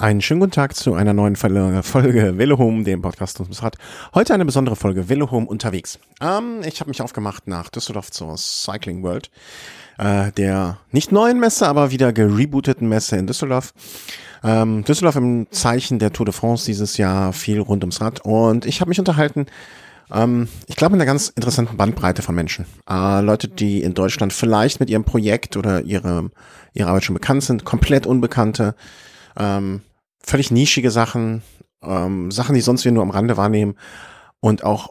Einen schönen guten Tag zu einer neuen Folge Velohome, dem Podcast ums Rad. Heute eine besondere Folge Velohome unterwegs. Ähm, ich habe mich aufgemacht nach Düsseldorf zur Cycling World, äh, der nicht neuen Messe, aber wieder gerebooteten Messe in Düsseldorf. Ähm, Düsseldorf im Zeichen der Tour de France dieses Jahr viel rund ums Rad und ich habe mich unterhalten ähm, ich glaube, in einer ganz interessanten Bandbreite von Menschen. Äh, Leute, die in Deutschland vielleicht mit ihrem Projekt oder ihre, Arbeit schon bekannt sind, komplett Unbekannte, ähm, völlig nischige Sachen, ähm, Sachen, die sonst wir nur am Rande wahrnehmen und auch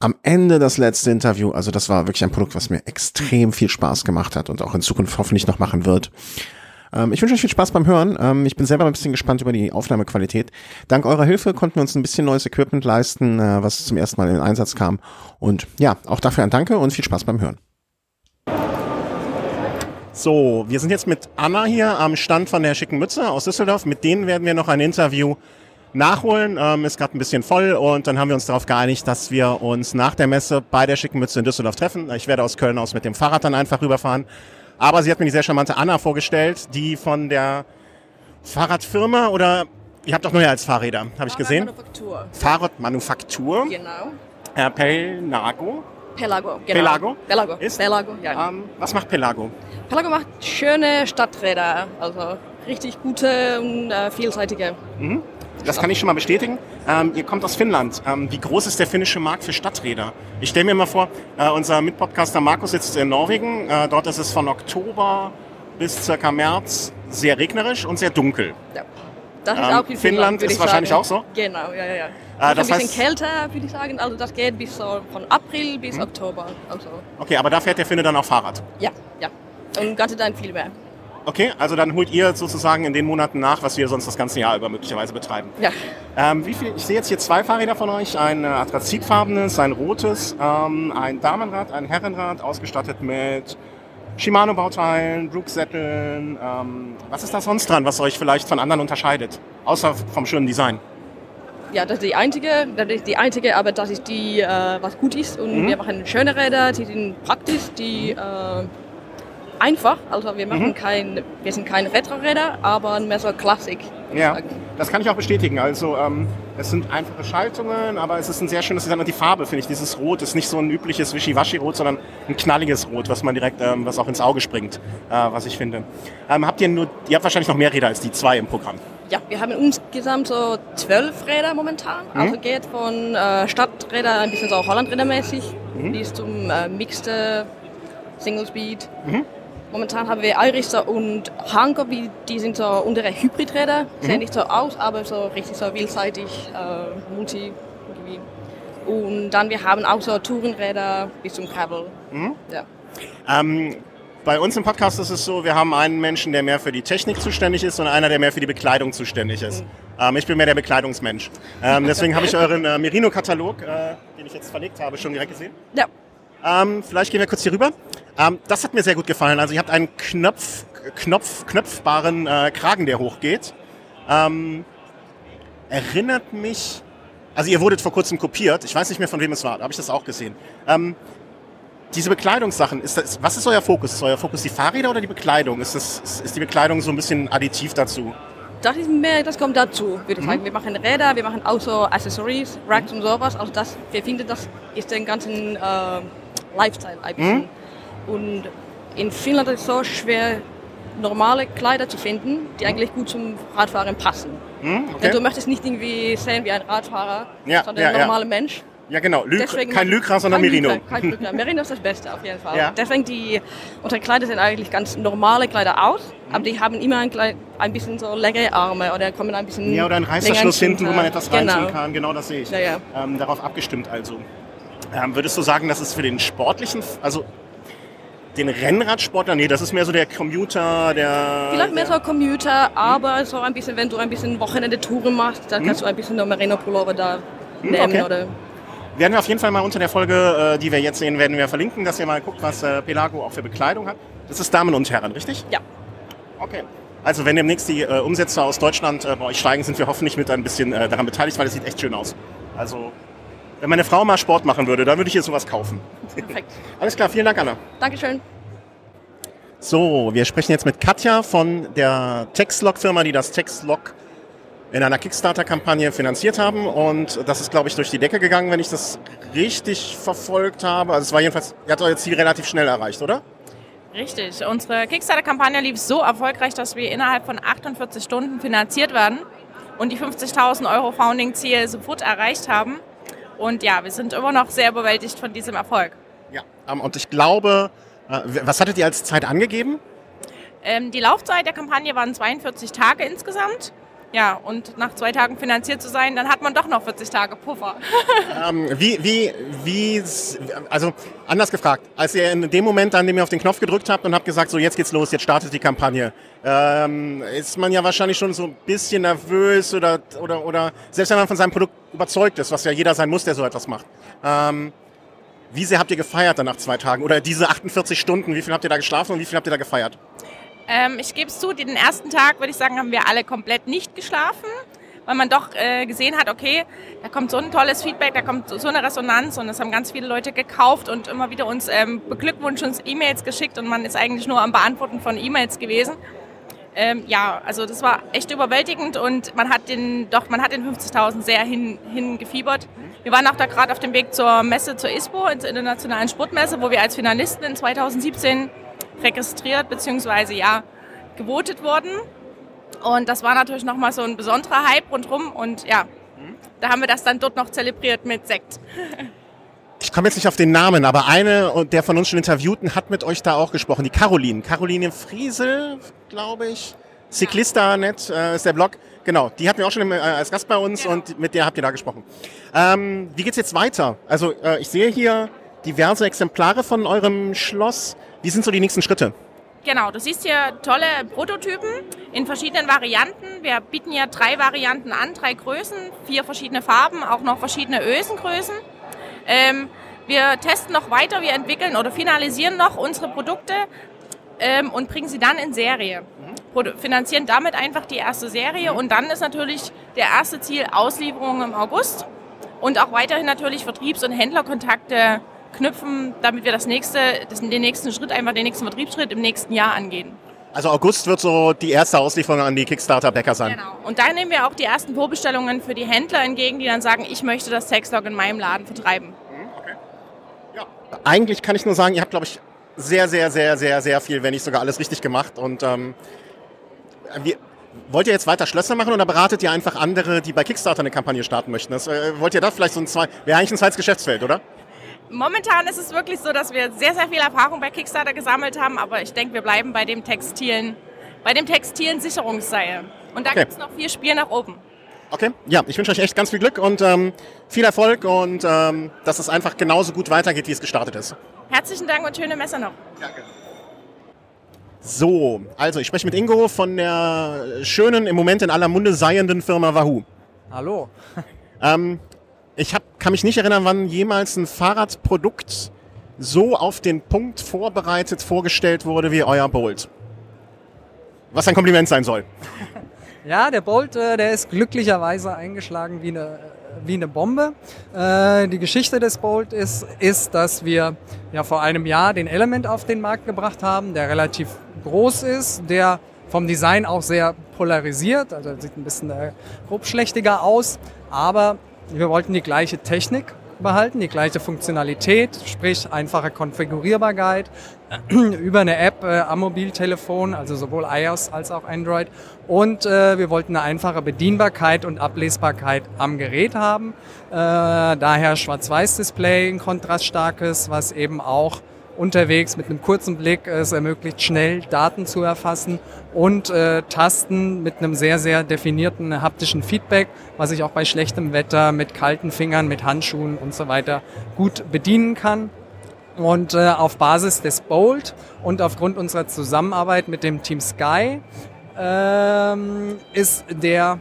am Ende das letzte Interview, also das war wirklich ein Produkt, was mir extrem viel Spaß gemacht hat und auch in Zukunft hoffentlich noch machen wird. Ähm, ich wünsche euch viel Spaß beim Hören. Ähm, ich bin selber ein bisschen gespannt über die Aufnahmequalität. Dank eurer Hilfe konnten wir uns ein bisschen neues Equipment leisten, äh, was zum ersten Mal in den Einsatz kam. Und ja, auch dafür ein Danke und viel Spaß beim Hören. So, wir sind jetzt mit Anna hier am Stand von der Schicken Mütze aus Düsseldorf. Mit denen werden wir noch ein Interview nachholen. Ähm, ist gerade ein bisschen voll und dann haben wir uns darauf geeinigt, dass wir uns nach der Messe bei der Schicken Mütze in Düsseldorf treffen. Ich werde aus Köln aus mit dem Fahrrad dann einfach rüberfahren. Aber sie hat mir die sehr charmante Anna vorgestellt, die von der Fahrradfirma oder ihr habt doch nur ja als Fahrräder, habe ich gesehen. Fahrradmanufaktur. Fahrradmanufaktur. Genau. Äh, Pelnago. Pelago, genau. Pelago? Pelago, Ist? Pelago, ja. Ähm, was macht Pelago? Pelago macht schöne Stadträder, also richtig gute und äh, vielseitige. Mhm. Das kann ich schon mal bestätigen. Ähm, ihr kommt aus Finnland. Ähm, wie groß ist der finnische Markt für Stadträder? Ich stelle mir mal vor, äh, unser Mitpodcaster Markus sitzt in Norwegen. Äh, dort ist es von Oktober bis circa März sehr regnerisch und sehr dunkel. Ja. Das ist Ähm, auch in Finnland Finnland, ist ich wahrscheinlich sagen. auch so? Genau, ja, ja, Noch das ein bisschen heißt- kälter, würde ich sagen. Also das geht bis so von April bis Mhm. Oktober. Also Okay, aber da fährt der Finne dann auch Fahrrad. ja, ja. Und ganze dann viel mehr. Okay, also dann holt ihr sozusagen in den Monaten nach, was wir sonst das ganze Jahr über möglicherweise betreiben. Ja. Ähm, wie viel, ich sehe jetzt hier zwei Fahrräder von euch, ein äh, anthrazitfarbenes, ein rotes, ähm, ein Damenrad, ein Herrenrad, ausgestattet mit Shimano-Bauteilen, Brooks-Sätteln. Ähm, was ist da sonst dran, was euch vielleicht von anderen unterscheidet? Außer vom schönen Design. Ja, das ist die einzige, das ist die einzige, aber das ist die, äh, was gut ist. Und Mhm. wir machen schöne Räder, die sind praktisch, die äh, einfach. Also wir machen Mhm. kein, wir sind keine Retro-Räder, aber mehr so Klassik. Ja, das kann ich auch bestätigen. Also ähm, es sind einfache Schaltungen, aber es ist ein sehr schönes Design. Und die Farbe, finde ich, dieses Rot ist nicht so ein übliches Wischiwaschi-Rot, sondern ein knalliges Rot, was man direkt, ähm, was auch ins Auge springt, äh, was ich finde. Ähm, habt ihr nur, ihr habt wahrscheinlich noch mehr Räder als die zwei im Programm. Ja, wir haben insgesamt so zwölf Räder momentan. Mhm. Also geht von äh, Stadträder ein bisschen so Hollandräder-mäßig Mhm. bis zum äh, Mixte Single Speed. Mhm. Momentan haben wir Irichter und Hanker, wie- die sind so unsere Hybridräder. Sehen Mhm. nicht so aus, aber so richtig so vielseitig, äh, multi irgendwie. Und dann wir haben auch so Tourenräder bis zum Gravel. Mhm. Ja. Ähm, bei uns im Podcast ist es so, wir haben einen Menschen, der mehr für die Technik zuständig ist und einer, der mehr für die Bekleidung zuständig ist. Ähm, ich bin mehr der Bekleidungsmensch. Ähm, deswegen habe ich euren äh, Merino-Katalog, äh, den ich jetzt verlegt habe, schon direkt gesehen. ja. Ähm, vielleicht gehen wir kurz hier rüber. Ähm, das hat mir sehr gut gefallen. Also ihr habt einen Knopf, Knopf, knöpfbaren äh, Kragen, der hochgeht. Ähm, erinnert mich. Also ihr wurdet vor kurzem kopiert. Ich weiß nicht mehr von wem es war. Da habe ich das auch gesehen. Ähm, diese Bekleidungssachen, ist das, was ist euer Fokus? Ist euer Fokus die Fahrräder oder die Bekleidung? Ist, das, ist, die Bekleidung so ein bisschen additiv dazu? Das ist mehr, das kommt dazu, würde ich Mhm. sagen. Wir machen Räder, wir machen auch so Accessories, Racks und sowas. Also das, wir finden, das ist den ganzen äh, Lifestyle ein bisschen. Mhm. Und in Finnland ist es so schwer, normale Kleider zu finden, die eigentlich gut zum Radfahren passen. Hm? Denn du Okay. möchtest nicht irgendwie sehen wie ein Radfahrer, Ja, sondern ja, ein ja. normaler Mensch. Ja genau, Lü Deswegen kein Lycra, sondern kein Merino. Lycra, Kein Lycra. Merino ist das Beste auf jeden Fall. Ja. Deswegen die, unsere Kleider sehen eigentlich ganz normale Kleider aus, Mhm. aber die haben immer ein, ein bisschen so längere Arme oder kommen ein bisschen Ja, oder ein Reißverschluss hinten, wo man etwas genau. reintun kann. Genau das sehe ich. Ja, ja. Ähm, darauf abgestimmt also. Ähm, würdest du sagen, das ist für den sportlichen, also den Rennradsportler, nee, das ist mehr so der Commuter, der... Vielleicht mehr der, so Commuter, aber so ein bisschen, wenn du ein bisschen Wochenende-Touren machst, dann kannst du ein bisschen nur Merino-Pullover da Hm, nehmen. okay. Oder Werden wir auf jeden Fall mal unter der Folge, äh, die wir jetzt sehen, werden wir verlinken, dass ihr mal guckt, was äh, Pelago auch für Bekleidung hat. Das ist Damen und Herren, richtig? Ja. Okay. Also wenn demnächst die äh, Umsätze aus Deutschland bei euch steigen, sind wir hoffentlich mit ein bisschen daran beteiligt, weil es sieht echt schön aus. Also wenn meine Frau mal Sport machen würde, dann würde ich ihr sowas kaufen. perfekt. Alles klar, vielen Dank, Anna. Dankeschön. So, wir sprechen jetzt mit Katja von der Textlog-Firma, die das Textlog in einer Kickstarter-Kampagne finanziert haben und das ist, glaube ich, durch die Decke gegangen, wenn ich das richtig verfolgt habe. Also es war jedenfalls, ihr habt euer Ziel relativ schnell erreicht, oder? Richtig. Unsere Kickstarter-Kampagne lief so erfolgreich, dass wir innerhalb von 48 Stunden finanziert werden und die 50.000 Euro Founding-Ziel sofort erreicht haben. Und ja, wir sind immer noch sehr überwältigt von diesem Erfolg. Ja, ähm, und ich glaube, äh, was hattet ihr als Zeit angegeben? Ähm, die Laufzeit der Kampagne waren 42 Tage insgesamt. Ja, und nach zwei Tagen finanziert zu sein, dann hat man doch noch 40 Tage Puffer. ähm, wie, wie, wie, also anders gefragt, als ihr in dem Moment, an dem ihr auf den Knopf gedrückt habt und habt gesagt, so jetzt geht's los, jetzt startet die Kampagne, ähm, ist man ja wahrscheinlich schon so ein bisschen nervös oder, oder, oder selbst wenn man von seinem Produkt überzeugt ist, was ja jeder sein muss, der so etwas macht. Ähm, wie sehr habt ihr gefeiert dann nach zwei Tagen? Oder diese 48 Stunden, wie viel habt ihr da geschlafen und wie viel habt ihr da gefeiert? Ähm, ich gebe es zu, den ersten Tag, würde ich sagen, haben wir alle komplett nicht geschlafen, weil man doch äh, gesehen hat, okay, da kommt so ein tolles Feedback, da kommt so eine Resonanz und es haben ganz viele Leute gekauft und immer wieder uns ähm, beglückwünscht, uns E-Mails geschickt und man ist eigentlich nur am Beantworten von E-Mails gewesen. Ähm, ja, also das war echt überwältigend und man hat den, doch, man hat den 50.000 sehr hin, hingefiebert. Wir waren auch da gerade auf dem Weg zur Messe, zur ISPO, zur Internationalen Sportmesse, wo wir als Finalisten in 2017 registriert bzw. ja gewotet wurden. Und das war natürlich nochmal so ein besonderer Hype rundherum und ja, da haben wir das dann dort noch zelebriert mit Sekt. Ich komme jetzt nicht auf den Namen, aber eine der von uns schon Interviewten hat mit euch da auch gesprochen, die Caroline. Caroline Friesel, glaube ich. Cyclista.net äh, ist der Blog. Genau, die hatten wir auch schon im, äh, als Gast bei uns genau. und mit der habt ihr da gesprochen. Ähm, wie geht's jetzt weiter? Also äh, ich sehe hier diverse Exemplare von eurem Schloss. Wie sind so die nächsten Schritte? Genau, du siehst hier tolle Prototypen in verschiedenen Varianten. Wir bieten ja drei Varianten an, drei Größen, vier verschiedene Farben, auch noch verschiedene Ösengrößen. Ähm, wir testen noch weiter, wir entwickeln oder finalisieren noch unsere Produkte ähm, und bringen sie dann in Serie. Finanzieren damit einfach die erste Serie und dann ist natürlich der erste Ziel Auslieferung im August und auch weiterhin natürlich Vertriebs- und Händlerkontakte knüpfen, damit wir das nächste, das, den nächsten Schritt, einfach den nächsten Vertriebsschritt im nächsten Jahr angehen. Also August wird so die erste Auslieferung an die Kickstarter-Bäcker sein. Genau. Und da nehmen wir auch die ersten Vorbestellungen für die Händler entgegen, die dann sagen, ich möchte das Textlog in meinem Laden vertreiben. Mhm, okay. Ja. Eigentlich kann ich nur sagen, ihr habt, glaube ich, sehr, sehr, sehr, sehr, sehr viel, wenn nicht sogar alles richtig gemacht. Und ähm, wir, wollt ihr jetzt weiter Schlösser machen oder beratet ihr einfach andere, die bei Kickstarter eine Kampagne starten möchten? Das, äh, wollt ihr da vielleicht so ein zwei, wäre eigentlich ein zweites Geschäftsfeld, oder? Momentan ist es wirklich so, dass wir sehr, sehr viel Erfahrung bei Kickstarter gesammelt haben, aber ich denke, wir bleiben bei dem textilen, bei dem textilen Sicherungsseil. Und da okay. gibt es noch viel Spiel nach oben. Okay, ja, ich wünsche euch echt ganz viel Glück und ähm, viel Erfolg und ähm, dass es einfach genauso gut weitergeht, wie es gestartet ist. Herzlichen Dank und schöne Messe noch. Danke. So, also ich spreche mit Ingo von der schönen, im Moment in aller Munde seienden Firma Wahoo. Hallo. Ähm, ich hab, kann mich nicht erinnern, wann jemals ein Fahrradprodukt so auf den Punkt vorbereitet vorgestellt wurde wie euer Bolt. Was ein Kompliment sein soll. Ja, der Bolt, äh, der ist glücklicherweise eingeschlagen wie eine, wie eine Bombe. Äh, die Geschichte des Bolt ist, ist, dass wir ja vor einem Jahr den Element auf den Markt gebracht haben, der relativ groß ist, der vom Design auch sehr polarisiert, also sieht ein bisschen äh, grobschlächtiger aus, aber wir wollten die gleiche Technik behalten, die gleiche Funktionalität, sprich einfache Konfigurierbarkeit über eine App äh, am Mobiltelefon, also sowohl iOS als auch Android. Und äh, wir wollten eine einfache Bedienbarkeit und Ablesbarkeit am Gerät haben. Äh, daher Schwarz-Weiß-Display, ein kontraststarkes, was eben auch unterwegs mit einem kurzen Blick es ermöglicht, schnell Daten zu erfassen und äh, Tasten mit einem sehr, sehr definierten haptischen Feedback, was ich auch bei schlechtem Wetter mit kalten Fingern, mit Handschuhen und so weiter gut bedienen kann. Und äh, auf Basis des Bolt und aufgrund unserer Zusammenarbeit mit dem Team Sky ähm, ist der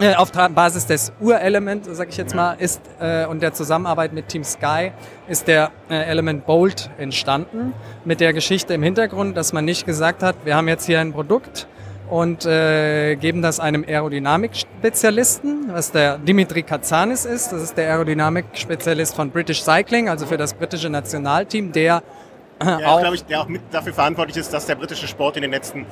äh, auf Basis des Urelement, sag ich jetzt mal, ist äh, und der Zusammenarbeit mit Team Sky ist der äh, Element Bolt entstanden. Mit der Geschichte im Hintergrund, dass man nicht gesagt hat, wir haben jetzt hier ein Produkt und äh, geben das einem Aerodynamik-Spezialisten, was der Dimitri Katsanis ist. Das ist der Aerodynamik-Spezialist von British Cycling, also für das britische Nationalteam, der ja, auch, ich, der auch mit dafür verantwortlich ist, dass der britische Sport in den letzten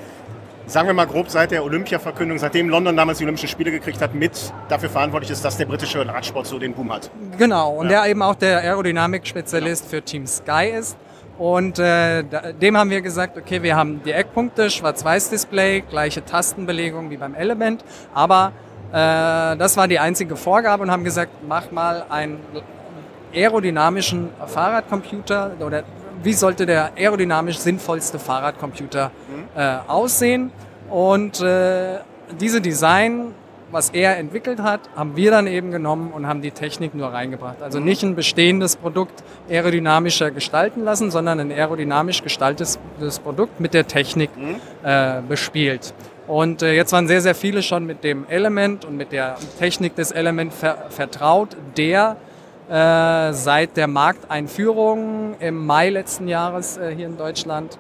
sagen wir mal grob seit der Olympia-Verkündung, seitdem London damals die Olympischen Spiele gekriegt hat, mit dafür verantwortlich ist, dass der britische Radsport so den Boom hat. Genau, und Ja. der eben auch der Aerodynamik-Spezialist für Team Sky ist. Und äh, dem haben wir gesagt, okay, wir haben die Eckpunkte, Schwarz-Weiß-Display, gleiche Tastenbelegung wie beim Element, aber äh, das war die einzige Vorgabe und haben gesagt, mach mal einen aerodynamischen Fahrradcomputer oder wie sollte der aerodynamisch sinnvollste Fahrradcomputer äh, aussehen. Und äh, diese Design, was er entwickelt hat, haben wir dann eben genommen und haben die Technik nur reingebracht. Also nicht ein bestehendes Produkt aerodynamischer gestalten lassen, sondern ein aerodynamisch gestaltetes Produkt mit der Technik äh, bespielt. Und äh, jetzt waren sehr, sehr viele schon mit dem Element und mit der Technik des Element ver vertraut, der äh, seit der Markteinführung im Mai letzten Jahres äh, hier in Deutschland,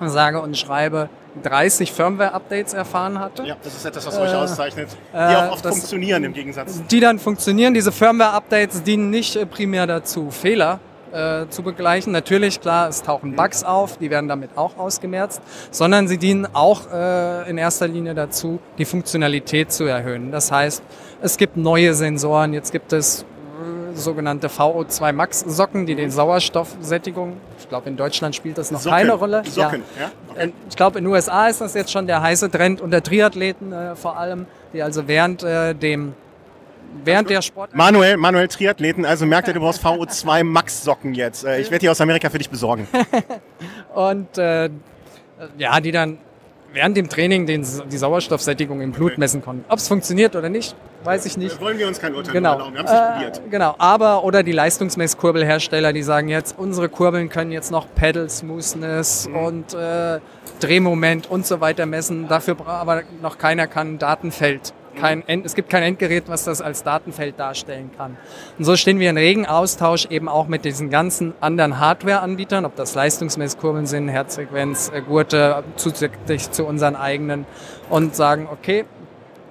sage und schreibe, 30 Firmware-Updates erfahren hatte. Ja, das ist etwas, was euch Äh, auszeichnet, die äh, auch oft das- funktionieren im Gegensatz. die dann funktionieren. Diese Firmware-Updates dienen nicht äh, primär dazu, Fehler äh, zu begleichen. Natürlich, klar, es tauchen Bugs auf, die werden damit auch ausgemerzt, sondern sie dienen auch äh, in erster Linie dazu, die Funktionalität zu erhöhen. Das heißt, es gibt neue Sensoren, jetzt gibt es äh, sogenannte VO2 Max Socken, die den Sauerstoffsättigung, ich glaube in Deutschland spielt das noch Socken. keine Rolle. Socken, ja. Äh, Ich glaube, in den USA ist das jetzt schon der heiße Trend unter Triathleten äh, vor allem, die also während äh, dem während der Sport Manuel, Manuel Triathleten, also merkt ihr, du brauchst VO2 Max Socken jetzt. Äh, Ich werde die aus Amerika für dich besorgen. und äh, ja, die dann während dem Training den, die Sauerstoffsättigung im Blut Okay. messen konnten. Ob es funktioniert oder nicht, weiß ich nicht. Da wollen wir uns kein Urteil Genau. erlauben. Wir haben es nicht probiert. Äh, genau, aber oder die Leistungsmesskurbelhersteller, die sagen jetzt, unsere Kurbeln können jetzt noch Pedal Smoothness Mhm. und äh, Drehmoment und so weiter messen. Dafür aber noch keiner kann ein Datenfeld. Kein End, es gibt kein Endgerät, was das als Datenfeld darstellen kann. Und so stehen wir in regen Austausch eben auch mit diesen ganzen anderen Hardware-Anbietern, ob das Leistungsmesskurbeln sind, Herzfrequenz, äh, Gurte, zusätzlich zu unseren eigenen und sagen, okay,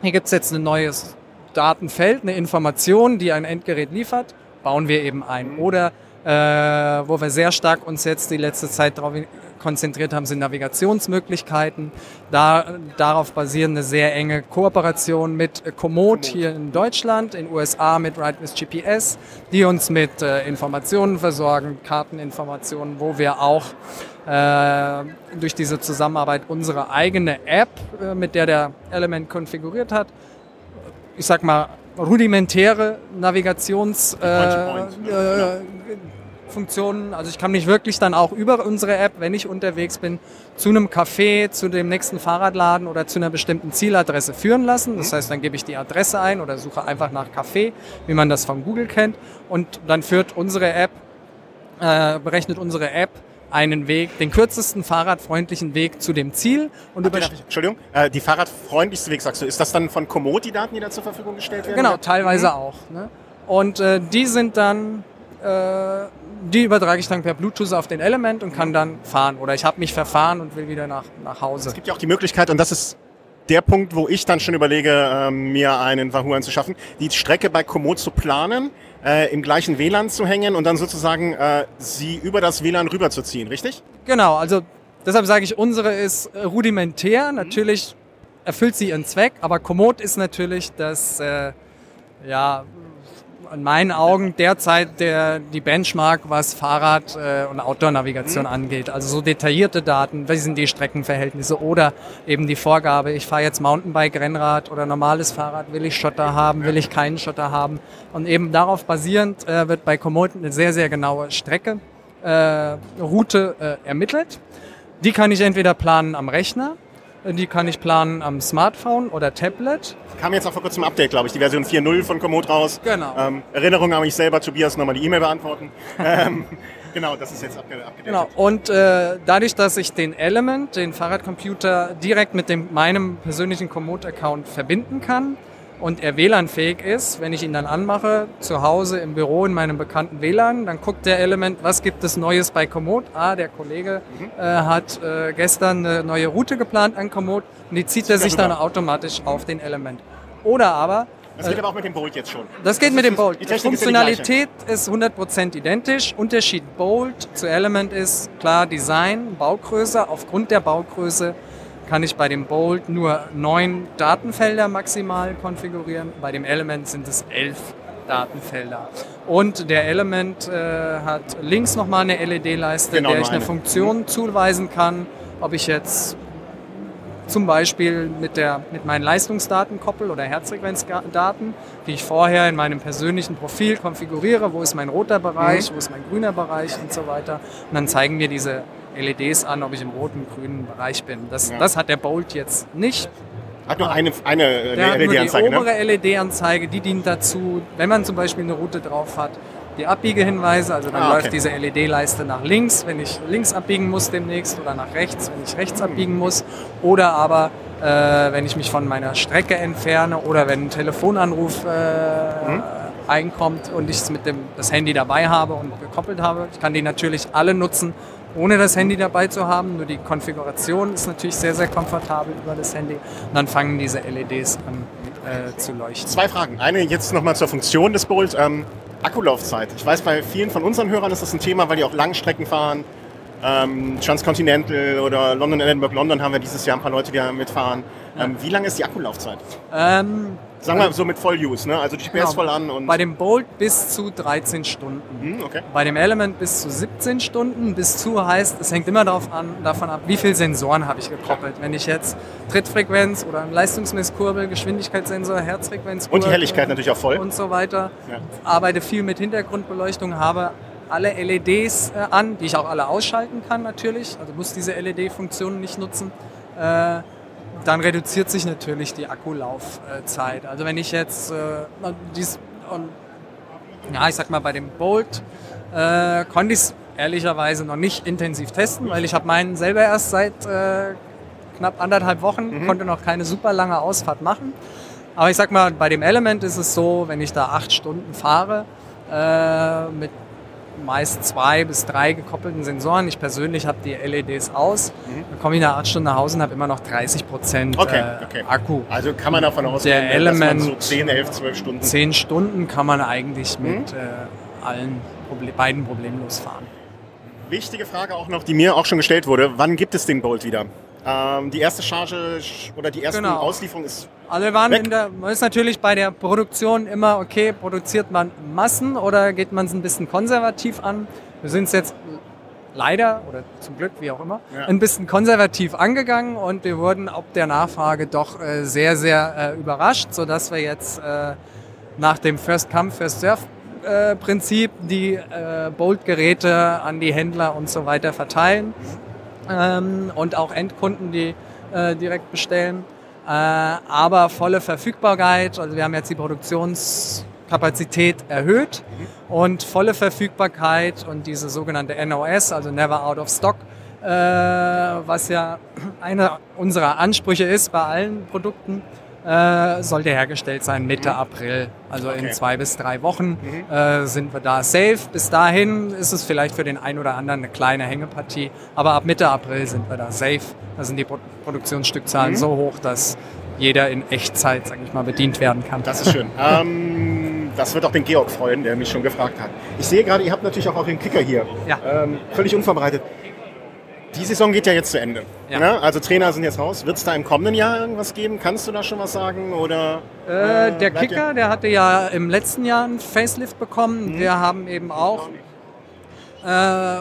hier gibt's jetzt ein neues Datenfeld, eine Information, die ein Endgerät liefert, bauen wir eben ein. Oder äh, wo wir sehr stark uns jetzt die letzte Zeit darauf konzentriert haben, sind Navigationsmöglichkeiten. Da, darauf basieren eine sehr enge Kooperation mit äh, Komoot hier in Deutschland, in USA mit Ride with GPS, die uns mit äh, Informationen versorgen, Karteninformationen, wo wir auch äh, durch diese Zusammenarbeit unsere eigene App, äh, mit der der Element konfiguriert hat, ich sag mal, rudimentäre Navigations äh, Funktionen. Also ich kann mich wirklich dann auch über unsere App, wenn ich unterwegs bin, zu einem Café, zu dem nächsten Fahrradladen oder zu einer bestimmten Zieladresse führen lassen. Das heißt, dann gebe ich die Adresse ein oder suche einfach nach Café, wie man das von Google kennt. Und dann führt unsere App, äh, berechnet unsere App einen Weg, den kürzesten fahrradfreundlichen Weg zu dem Ziel und über ich- Entschuldigung, äh, die fahrradfreundlichste Weg, sagst du, ist das dann von Komoot die Daten, die da zur Verfügung gestellt werden? Genau, teilweise auch. Ne? Und äh, die sind dann, äh, die übertrage ich dann per Bluetooth auf den Element und kann dann fahren. Oder ich habe mich verfahren und will wieder nach, nach Hause. Es gibt ja auch die Möglichkeit, und das ist der Punkt, wo ich dann schon überlege, ähm, mir einen Wahoo anzuschaffen, die Strecke bei Komoot zu planen, äh, im gleichen WLAN zu hängen und dann sozusagen äh, sie über das WLAN rüberzuziehen, richtig? Genau, also deshalb sage ich, unsere ist rudimentär. Natürlich erfüllt sie ihren Zweck, aber Komoot ist natürlich das, äh, ja, in meinen Augen derzeit der, die Benchmark, was Fahrrad- äh, und Outdoor-Navigation angeht. Also so detaillierte Daten, wie sind die Streckenverhältnisse oder eben die Vorgabe, ich fahre jetzt Mountainbike, Rennrad oder normales Fahrrad, will ich Schotter haben, will ich keinen Schotter haben. Und eben darauf basierend äh, wird bei Komoot eine sehr, sehr genaue Strecke, äh, Route äh, ermittelt. Die kann ich entweder planen am Rechner, die kann ich planen am Smartphone oder Tablet. Kam jetzt auch vor kurzem ein Update, glaube ich, die Version 4.0 von Komoot raus. Genau. Ähm, Erinnerung an mich selber, Tobias, nochmal die E-Mail beantworten. ähm, genau, das ist jetzt abge abgedatet. Genau. Und äh, dadurch, dass ich den Element, den Fahrradcomputer, direkt mit dem, meinem persönlichen Komoot-Account verbinden kann und er WLAN-fähig ist, wenn ich ihn dann anmache, zu Hause im Büro in meinem bekannten WLAN, dann guckt der Element, was gibt es Neues bei Komoot. Ah, der Kollege äh, hat äh, gestern eine neue Route geplant an Komoot und die zieht er sich dann automatisch auf den Element. Oder aber Das geht aber auch mit dem Bolt jetzt schon. das geht mit dem Bolt. Die Die Technik ist die. Funktionalität ist 100% identisch. Unterschied Bolt zu Element ist klar Design, Baugröße. Aufgrund der Baugröße kann ich bei dem Bolt nur neun Datenfelder maximal konfigurieren. Bei dem Element sind es elf Datenfelder. Und der Element äh, hat links nochmal eine LED-Leiste, Genau, der ich eine eine. Funktion zuweisen kann, ob ich jetzt zum Beispiel mit, der, mit meinen Leistungsdaten koppel oder Herzfrequenzdaten, die ich vorher in meinem persönlichen Profil konfiguriere, wo ist mein roter Bereich, wo ist mein grüner Bereich und so weiter. Und dann zeigen mir diese LEDs an, ob ich im roten, grünen Bereich bin. Das, Ja. das hat der Bolt jetzt nicht. Hat nur eine, eine äh, Der hat nur die LED-Anzeige, ne? obere LED-Anzeige, die dient dazu, wenn man zum Beispiel eine Route drauf hat, die Abbiegehinweise, also dann Ah, okay. läuft diese LED-Leiste nach links, wenn ich links abbiegen muss demnächst oder nach rechts, wenn ich rechts abbiegen muss oder aber äh, wenn ich mich von meiner Strecke entferne oder wenn ein Telefonanruf äh, Mhm. einkommt und ich mit dem, das Handy dabei habe und gekoppelt habe. Ich kann die natürlich alle nutzen, ohne das Handy dabei zu haben. Nur die Konfiguration ist natürlich sehr, sehr komfortabel über das Handy. Und dann fangen diese LEDs an äh, zu leuchten. Zwei Fragen. Eine jetzt nochmal zur Funktion des Bolt. Ähm, Akkulaufzeit. Ich weiß, bei vielen von unseren Hörern ist das ein Thema, weil die auch Langstrecken fahren. Ähm, Transcontinental oder London, Edinburgh, London haben wir dieses Jahr ein paar Leute, die da mitfahren. Ähm, wie lange ist die Akkulaufzeit? Ähm, Sagen wir so mit Voll-Use, ne? Also GPS genau. voll an und... Bei dem Bolt bis zu 13 Stunden. Hm, okay. Bei dem Element bis zu 17 Stunden. Bis zu heißt, es hängt immer darauf an, davon ab, wie viele Sensoren habe ich gekoppelt. Wenn ich jetzt Trittfrequenz oder Leistungsmesskurbel, Geschwindigkeitssensor, Herzfrequenz Und die Helligkeit natürlich auch voll. und so weiter, Ja. arbeite viel mit Hintergrundbeleuchtung, habe alle LEDs äh, an, die ich auch alle ausschalten kann natürlich. Also muss diese LED-Funktionen nicht nutzen. Äh, dann reduziert sich natürlich die Akkulaufzeit. Also wenn ich jetzt äh, dies, und, ja, ich sag mal bei dem Bolt äh, konnte ich es ehrlicherweise noch nicht intensiv testen, weil ich habe meinen selber erst seit äh, knapp anderthalb Wochen, konnte noch keine super lange Ausfahrt machen. Aber ich sag mal, bei dem Element ist es so, wenn ich da acht Stunden fahre, äh, mit meist zwei bis drei gekoppelten Sensoren. Ich persönlich habe die LEDs aus. Dann komme ich nach acht Stunden nach Hause und habe immer noch 30 Prozent Okay, äh, okay. Akku. Also kann man davon ausgehen, Der dass man Element- so 10, 11, 12 Stunden... Zehn Stunden kann man eigentlich Mhm. mit äh, allen Proble beiden problemlos fahren. Wichtige Frage auch noch, die mir auch schon gestellt wurde. Wann gibt es den Bolt wieder? Ähm, die erste Charge oder die erste Genau. Auslieferung ist... Also wir waren Weg. in der, man ist natürlich bei der Produktion immer, okay, produziert man Massen oder geht man es ein bisschen konservativ an? Wir sind es jetzt leider oder zum Glück, wie auch immer, Ja. ein bisschen konservativ angegangen und wir wurden ob der Nachfrage doch äh, sehr, sehr äh, überrascht, sodass wir jetzt äh, nach dem First Come, First Serve äh, Prinzip die äh, Bolt-Geräte an die Händler und so weiter verteilen ähm, und auch Endkunden, die äh, direkt bestellen. Äh, aber volle Verfügbarkeit, also wir haben jetzt die Produktionskapazität erhöht und volle Verfügbarkeit und diese sogenannte NOS, also Never Out of Stock, äh, was ja einer unserer Ansprüche ist bei allen Produkten, äh, sollte hergestellt sein Mitte April. Also Okay. in zwei bis drei Wochen äh, sind wir da safe. Bis dahin ist es vielleicht für den einen oder anderen eine kleine Hängepartie, aber ab Mitte April sind wir da safe. Da sind die Pro Produktionsstückzahlen so hoch, dass jeder in Echtzeit, sag ich mal, bedient werden kann. Das ist schön. ähm, das wird auch den Georg freuen, der mich schon gefragt hat. Ich sehe gerade, ihr habt natürlich auch den Kicker hier. Ja. Ähm, völlig unvorbereitet. Die Saison geht ja jetzt zu Ende. Ja. Ne? Also Trainer sind jetzt raus. Wird es da im kommenden Jahr irgendwas geben? Kannst du da schon was sagen? Oder, Äh, der bleibt Kicker, der hatte ja im letzten Jahr einen Facelift bekommen. Mhm. Wir haben eben auch, äh,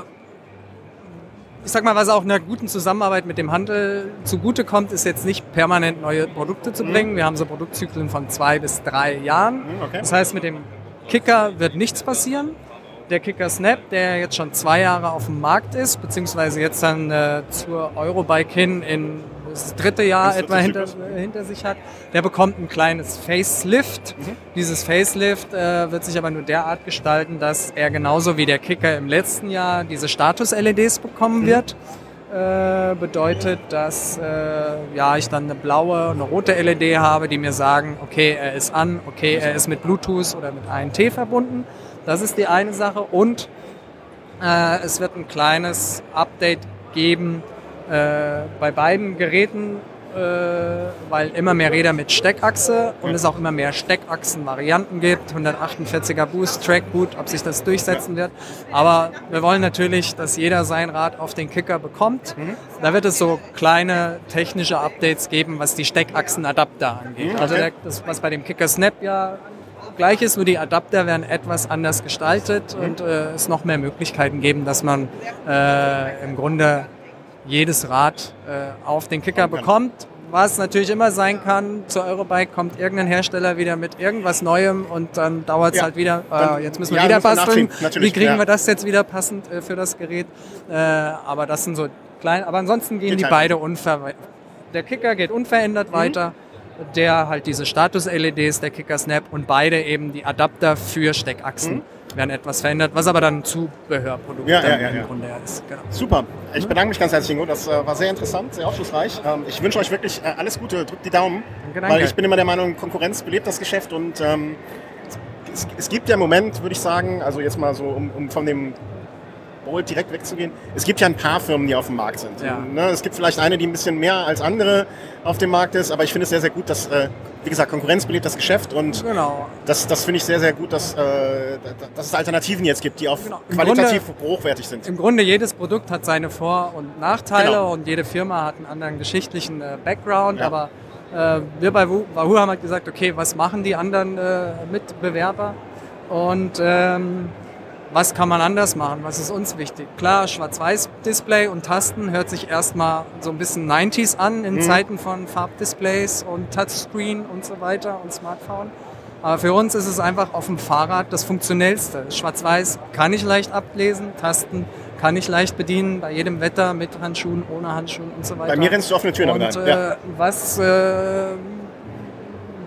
ich sag mal, was auch einer guten Zusammenarbeit mit dem Handel zugutekommt, ist jetzt nicht permanent neue Produkte zu bringen. Wir haben so Produktzyklen von zwei bis drei Jahren. Mhm, okay. Das heißt, mit dem Kicker wird nichts passieren. Der Kicker Snap, der jetzt schon zwei Jahre auf dem Markt ist, beziehungsweise jetzt dann äh, zur Eurobike hin in das dritte Jahr Das etwa hinter, äh, hinter sich hat, der bekommt ein kleines Facelift. Dieses Facelift äh, wird sich aber nur derart gestalten, dass er genauso wie der Kicker im letzten Jahr diese Status-LEDs bekommen wird. Äh, bedeutet, dass äh, ja, ich dann eine blaue und eine rote LED habe, die mir sagen, okay, er ist an, okay, er ist mit Bluetooth oder mit ANT verbunden. Das ist die eine Sache. Und äh, es wird ein kleines Update geben äh, bei beiden Geräten. äh, weil immer mehr Räder mit Steckachse und es auch immer mehr Steckachsen-Varianten gibt. 148er Boost, Track Boot, ob sich das durchsetzen wird. Aber wir wollen natürlich, dass jeder sein Rad auf den Kicker bekommt. Da wird es so kleine technische Updates geben, was die Steckachsenadapter angeht. Also der, das, was bei dem Kicker Snap ja gleich ist, nur die Adapter werden etwas anders gestaltet und äh, es noch mehr Möglichkeiten geben, dass man äh, im Grunde jedes Rad äh, auf den Kicker bekommt. Was natürlich immer sein kann, zu Eurobike kommt irgendein Hersteller wieder mit irgendwas Neuem und dann dauert es Ja, halt wieder, äh, jetzt müssen wir ja, wieder basteln. Wie kriegen ja. wir das jetzt wieder passend äh, für das Gerät? Äh, aber das sind so klein, aber ansonsten gehen die Details. beide unverändert. Der Kicker geht unverändert Mhm. weiter. Der halt diese Status-LEDs, der Kicker Snap und beide eben die Adapter für Steckachsen werden etwas verändert, was aber dann Zubehörprodukt Mhm. Ja, ja, ja, im. Grunde ist. Genau. Super. Ich bedanke mich ganz herzlich, Ingo. Das äh, war sehr interessant, sehr aufschlussreich. Ähm, ich wünsche euch wirklich äh, alles Gute. Drückt die Daumen. Danke, danke. Weil ich bin immer der Meinung, Konkurrenz belebt das Geschäft und ähm, es, es gibt ja im Moment, würde ich sagen, also jetzt mal so, um, um von dem Bolt direkt wegzugehen, es gibt ja ein paar Firmen, die auf dem Markt sind. Ja. Ne, es gibt vielleicht eine, die ein bisschen mehr als andere auf dem Markt ist, aber ich finde es sehr, sehr gut, dass, äh, wie gesagt, Konkurrenz belebt das Geschäft und Genau. das, das finde ich sehr, sehr gut, dass, äh, dass es Alternativen jetzt gibt, die auch Genau. Qualitativ hochwertig sind. Im Grunde jedes Produkt hat seine Vor- und Nachteile Genau. und jede Firma hat einen anderen geschichtlichen äh, Background, Ja. aber wir bei Wahoo haben halt gesagt, okay, was machen die anderen Mitbewerber und ähm, was kann man anders machen, was ist uns wichtig? Klar, Schwarz-Weiß-Display und Tasten hört sich erstmal so ein bisschen 90s an Mhm. in Zeiten von Farbdisplays und Touchscreen und so weiter und Smartphone. Aber für uns ist es einfach auf dem Fahrrad das Funktionellste. Schwarz-Weiß kann ich leicht ablesen, Tasten kann ich leicht bedienen, bei jedem Wetter, mit Handschuhen, ohne Handschuhen und so weiter. Bei mir rennst du offene Türen Und rein. äh, Ja. was, äh,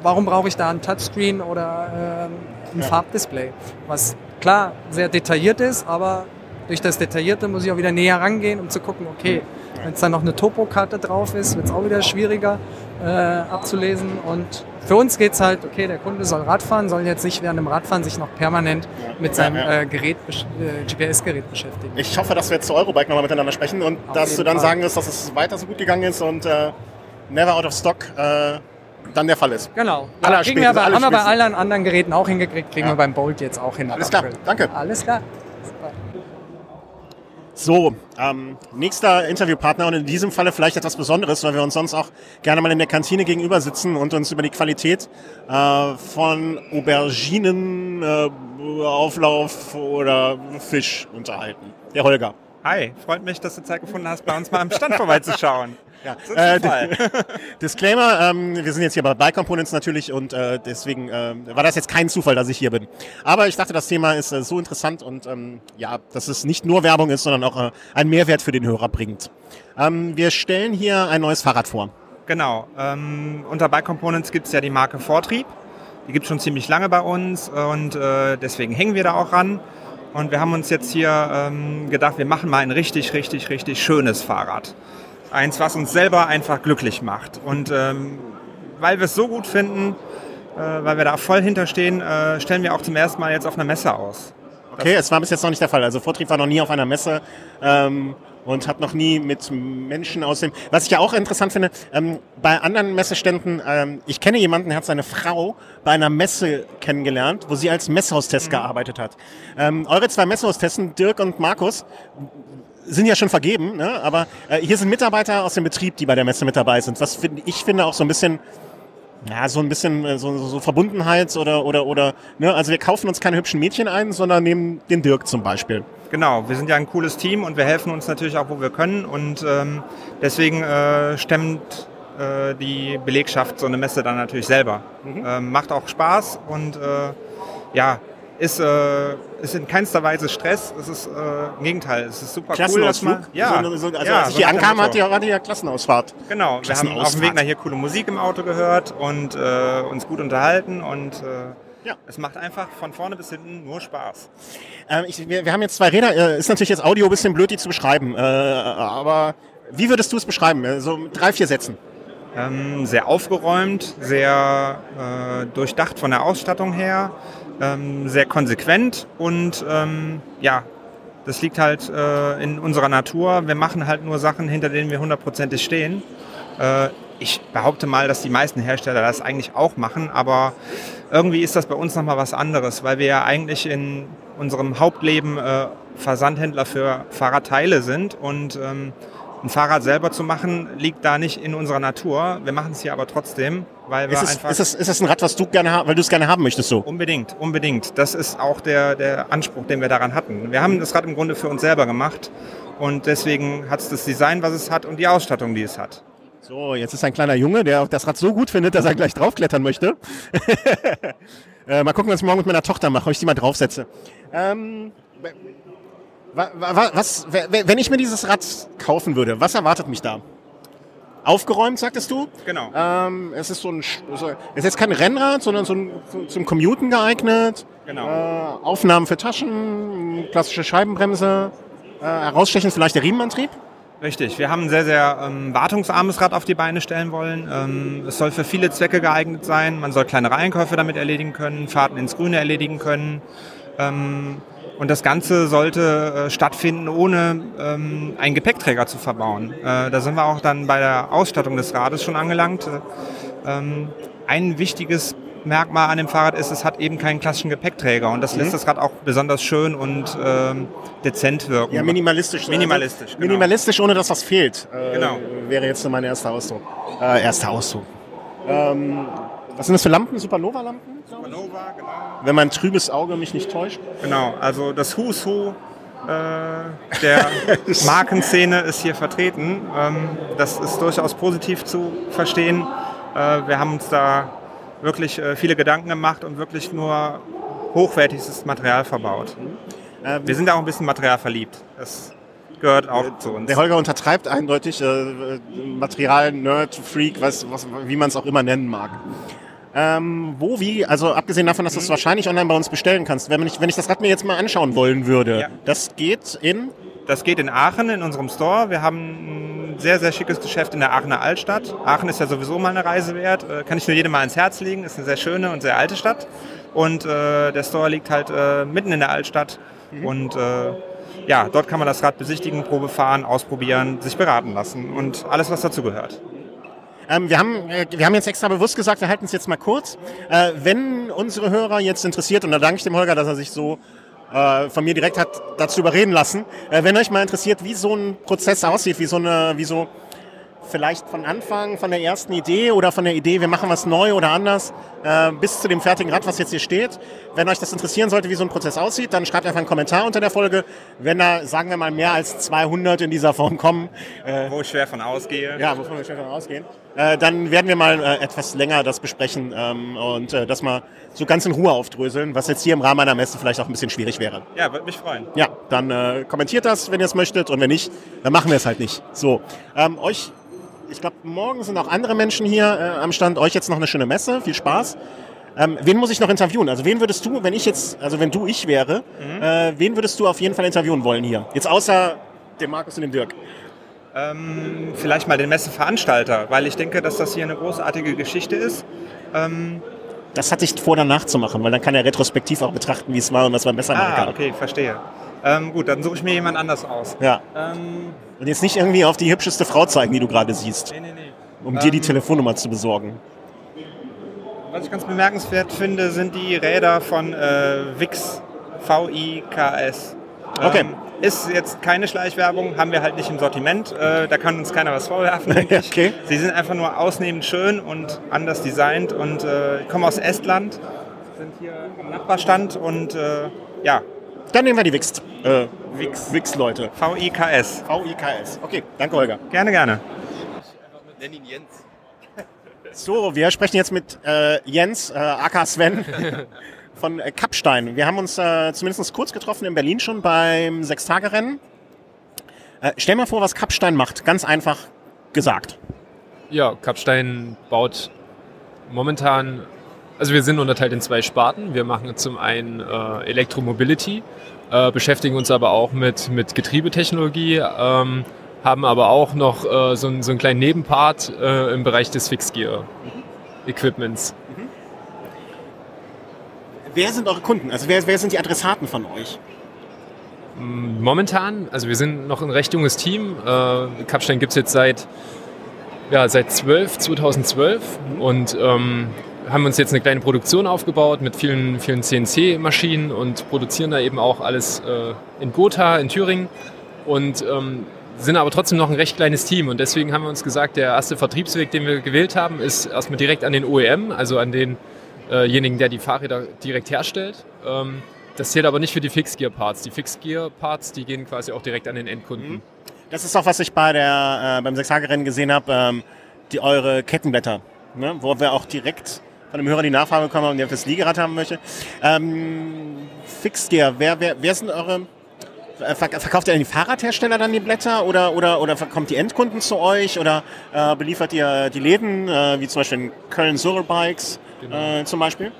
warum brauche ich da ein Touchscreen oder äh, ein. Farbdisplay? Was klar sehr detailliert ist, aber durch das Detaillierte muss ich auch wieder näher rangehen, um zu gucken, okay, wenn es dann noch eine Topokarte drauf ist, wird es auch wieder schwieriger äh, abzulesen. Und für uns geht es halt, okay, der Kunde soll Radfahren, soll jetzt nicht während dem Radfahren sich noch permanent mit seinem. Äh, Gerät, äh, GPS-Gerät beschäftigen. Ich hoffe, dass wir jetzt zu Eurobike nochmal miteinander sprechen und Auf dass du dann Fall. sagen wirst, dass es weiter so gut gegangen ist und äh, never out of stock äh, dann der Fall ist. Genau. Aller Ja, kriegen wir aber, haben wir bei allen anderen Geräten auch hingekriegt, kriegen Ja. wir beim Bolt jetzt auch hin. Alles klar, April. danke. Alles klar. Super. So, ähm, nächster Interviewpartner und in diesem Falle vielleicht etwas Besonderes, weil wir uns sonst auch gerne mal in der Kantine gegenüber sitzen und uns über die Qualität äh, von Auberginen, äh, Auflauf oder Fisch unterhalten. Der Holger. Hi, freut mich, dass du Zeit gefunden hast, bei uns mal am Stand vorbeizuschauen. Ja, äh. Disclaimer, ähm, wir sind jetzt hier bei Bike Components natürlich und äh, deswegen äh, war das jetzt kein Zufall, dass ich hier bin. Aber ich dachte, das Thema ist äh, so interessant und ähm, ja, dass es nicht nur Werbung ist, sondern auch äh, einen Mehrwert für den Hörer bringt. Ähm, wir stellen hier ein neues Fahrrad vor. Genau, ähm, unter Bike Components gibt es ja die Marke Vortrieb. Die gibt es schon ziemlich lange bei uns und äh, deswegen hängen wir da auch ran. Und wir haben uns jetzt hier ähm, gedacht, wir machen mal ein richtig, richtig, richtig schönes Fahrrad. Eins, was uns selber einfach glücklich macht. Und ähm, weil wir es so gut finden, äh, weil wir da voll hinterstehen, äh, stellen wir auch zum ersten Mal jetzt auf einer Messe aus. Okay, es war bis jetzt noch nicht der Fall. Also Vortrieb war noch nie auf einer Messe ähm, und hat noch nie mit Menschen aus dem. Was ich ja auch interessant finde, ähm, bei anderen Messeständen, ähm, ich kenne jemanden, der hat seine Frau bei einer Messe kennengelernt, wo sie als Messhaustest gearbeitet hat. Ähm, eure zwei Messehaustesten, Dirk und Markus, sind ja schon vergeben, ne? aber äh, hier sind Mitarbeiter aus dem Betrieb, die bei der Messe mit dabei sind. Was find, ich finde auch so ein bisschen ja, so ein bisschen äh, so, so Verbundenheit oder, oder, oder, ne, also wir kaufen uns keine hübschen Mädchen ein, sondern nehmen den Dirk zum Beispiel. Genau, wir sind ja ein cooles Team und wir helfen uns natürlich auch, wo wir können. Und ähm, deswegen äh, stemmt äh, die Belegschaft so eine Messe dann natürlich selber. Ähm, macht auch Spaß und äh, ja, ist, äh, ist in keinster Weise Stress. Es ist äh, im Gegenteil, es ist super cool, dass man. Ja, so, so, also ja, als ich so hier ankam, hatte die ja Klassenausfahrt. Genau, wir haben auf dem. Weg nach hier coole Musik im Auto gehört und äh, uns gut unterhalten und äh, Ja. es macht einfach von vorne bis hinten nur Spaß. Ähm, ich, wir, wir haben jetzt zwei Räder, äh, ist natürlich jetzt Audio ein bisschen blöd, die zu beschreiben, äh, aber wie würdest du es beschreiben? Äh, So mit drei, vier Sätzen. Ähm, sehr aufgeräumt, sehr äh, durchdacht von der Ausstattung her, ähm, sehr konsequent und ähm, ja, das liegt halt äh, in unserer Natur. Wir machen halt nur Sachen, hinter denen wir hundertprozentig stehen. Äh, ich behaupte mal, dass die meisten Hersteller das eigentlich auch machen, aber irgendwie ist das bei uns nochmal was anderes, weil wir ja eigentlich in unserem Hauptleben äh, Versandhändler für Fahrradteile sind und ähm, ein Fahrrad selber zu machen, liegt da nicht in unserer Natur. Wir machen es hier aber trotzdem, weil wir Ist es, einfach... ist, es, ist es ein Rad, was du gerne weil du es gerne haben möchtest so? Unbedingt, unbedingt. Das ist auch der, der Anspruch, den wir daran hatten. Wir haben das Rad im Grunde für uns selber gemacht und deswegen hat es das Design, was es hat und die Ausstattung, die es hat. So, jetzt ist ein kleiner Junge, der auch das Rad so gut findet, dass er gleich draufklettern möchte. äh, mal gucken, was ich morgen mit meiner Tochter mache, ob ich die mal draufsetze. Ähm, was, wenn ich mir dieses Rad kaufen würde, was erwartet mich da? Aufgeräumt, sagtest du? Genau. Ähm, es ist so ein, es ist kein Rennrad, sondern so ein, zum Commuten geeignet. Genau. Äh, Aufnahmen für Taschen, klassische Scheibenbremse, äh, herausstechend vielleicht der Riemenantrieb. Richtig, wir haben ein sehr, sehr ähm, wartungsarmes Rad auf die Beine stellen wollen. Ähm, es soll für viele Zwecke geeignet sein. Man soll kleinere Einkäufe damit erledigen können, Fahrten ins Grüne erledigen können. Ähm, und das Ganze sollte äh, stattfinden, ohne ähm, einen Gepäckträger zu verbauen. Äh, da sind wir auch dann bei der Ausstattung des Rades schon angelangt. Äh, ähm, ein wichtiges Merkmal an dem Fahrrad ist, es hat eben keinen klassischen Gepäckträger und das lässt das Rad auch besonders schön und ähm, dezent wirken. Ja, minimalistisch. Minimalistisch, Also, genau. Minimalistisch, ohne dass was fehlt. Äh, Genau. Wäre jetzt so mein erster Ausdruck. Äh, erster Ausdruck. Ähm, was sind das für Lampen? Supernova-Lampen? Nova, genau. Wenn mein trübes Auge mich nicht täuscht. Genau, also das Who's Who äh, der Markenszene ist hier vertreten. Ähm, das ist durchaus positiv zu verstehen. Äh, wir haben uns da wirklich äh, viele Gedanken gemacht und wirklich nur hochwertigstes Material verbaut. Ähm, Wir sind auch ein bisschen Material verliebt. Das gehört auch zu uns. der Holger untertreibt eindeutig äh, Material, Nerd, Freak, was, was, wie man es auch immer nennen mag. Ähm, wo, wie, also abgesehen davon, dass du Mhm. es wahrscheinlich online bei uns bestellen kannst, wenn ich, wenn ich das Rad mir jetzt mal anschauen wollen würde, Ja. das geht in Das geht in Aachen in unserem Store. Wir haben ein sehr, sehr schickes Geschäft in der Aachener Altstadt. Aachen ist ja sowieso mal eine Reise wert. Äh, Kann ich nur jedem mal ans Herz legen. Ist eine sehr schöne und sehr alte Stadt. Und äh, der Store liegt halt äh, mitten in der Altstadt. Und äh, ja, dort kann man das Rad besichtigen, Probe fahren, ausprobieren, sich beraten lassen und alles, was dazu gehört. Ähm, wir, haben, äh, wir haben jetzt extra bewusst gesagt, wir halten es jetzt mal kurz. Äh, wenn unsere Hörer jetzt interessiert, und da danke ich dem Holger, dass er sich so äh, von mir direkt hat dazu überreden lassen, äh, wenn euch mal interessiert, wie so ein Prozess aussieht, wie so eine, wie so vielleicht von Anfang, von der ersten Idee oder von der Idee, wir machen was neu oder anders, äh, bis zu dem fertigen Rad, was jetzt hier steht. Wenn euch das interessieren sollte, wie so ein Prozess aussieht, dann schreibt einfach einen Kommentar unter der Folge. Wenn da, sagen wir mal, mehr als 200 in dieser Form kommen, äh, Wo ich schwer von ausgehe. ja, wovon wir schon davon ausgehen. Äh, dann werden wir mal äh, etwas länger das besprechen ähm, und äh, das mal so ganz in Ruhe aufdröseln, was jetzt hier im Rahmen einer Messe vielleicht auch ein bisschen schwierig wäre. Ja, würde mich freuen. Ja, dann äh, kommentiert das, wenn ihr es möchtet und wenn nicht, dann machen wir es halt nicht. So, ähm, euch, ich glaube, morgen sind auch andere Menschen hier äh, am Stand. Euch jetzt noch eine schöne Messe, viel Spaß. Ähm, wen muss ich noch interviewen? Also wen würdest du, wenn ich jetzt, also wenn du ich wäre, äh, wen würdest du auf jeden Fall interviewen wollen hier? Jetzt außer dem Markus und dem Dirk. Ähm, vielleicht mal den Messeveranstalter, weil ich denke, dass das hier eine großartige Geschichte ist. Ähm, Das hatte ich vor, danach zu machen, weil dann kann er retrospektiv auch betrachten, wie es war und was man besser machen ah, kann. okay, verstehe. Ähm, gut, dann suche ich mir jemand anders aus. Ja. Ähm, Und jetzt nicht irgendwie auf die hübscheste Frau zeigen, die du gerade siehst, nee, nee, nee. um dir die Ähm, Telefonnummer zu besorgen. Was ich ganz bemerkenswert finde, sind die Räder von äh, Wix. V-I-K-S. Okay. Ist jetzt keine Schleichwerbung, haben wir halt nicht im Sortiment. Äh, da kann uns keiner was vorwerfen. denke ich. Okay. Sie sind einfach nur ausnehmend schön und anders designt und äh, kommen aus Estland, sind hier am Nachbarstand und äh, ja, Dann nehmen wir die Wix. Äh, Wix. Wix-Leute. V-I-K-S. V-I-K-S. Okay, danke Holger. Gerne, gerne. Nenn ihn Jens. So, wir sprechen jetzt mit äh, Jens, äh, aka Sven von äh, Kappstein. Wir haben uns äh, zumindest kurz getroffen in Berlin schon beim Sechstagerennen. Äh, stell mal vor, was Kappstein macht. Ganz einfach gesagt. Ja, Kapstein baut momentan, also wir sind unterteilt in zwei Sparten. Wir machen zum einen äh, Elektromobility, äh, beschäftigen uns aber auch mit, mit Getriebetechnologie, ähm, haben aber auch noch äh, so, einen- so einen kleinen Nebenpart äh, im Bereich des Fixgear-Equipments. Wer sind eure Kunden? Also wer, wer sind die Adressaten von euch? Momentan, also wir sind noch ein recht junges Team. Äh, Kapstein gibt es jetzt seit ja, seit 12, 2012 und ähm, haben uns jetzt eine kleine Produktion aufgebaut mit vielen, vielen CNC-Maschinen und produzieren da eben auch alles äh, in Gotha, in Thüringen und ähm, sind aber trotzdem noch ein recht kleines Team und deswegen haben wir uns gesagt, der erste Vertriebsweg, den wir gewählt haben, ist erstmal direkt an den OEM, also an denjenigen, der die Fahrräder direkt herstellt. Ähm, das zählt aber nicht für die Fixgear-Parts. Die Fixgear-Parts, die gehen quasi auch direkt an den Endkunden. Mhm. Das ist auch, was ich bei der, äh, beim Sechstagerennen gesehen habe, ähm, eure Kettenblätter, ne? wo wir auch direkt von dem Hörer die Nachfrage bekommen haben, der fürs Liegerad haben möchte. Ähm, Fixgear, wer, wer, wer sind eure äh, Verkauft ihr an die Fahrradhersteller dann die Blätter oder, oder, oder kommt die Endkunden zu euch oder äh, beliefert ihr die Läden, äh, wie zum Beispiel in Köln Surl Bikes genau. äh, zum Beispiel?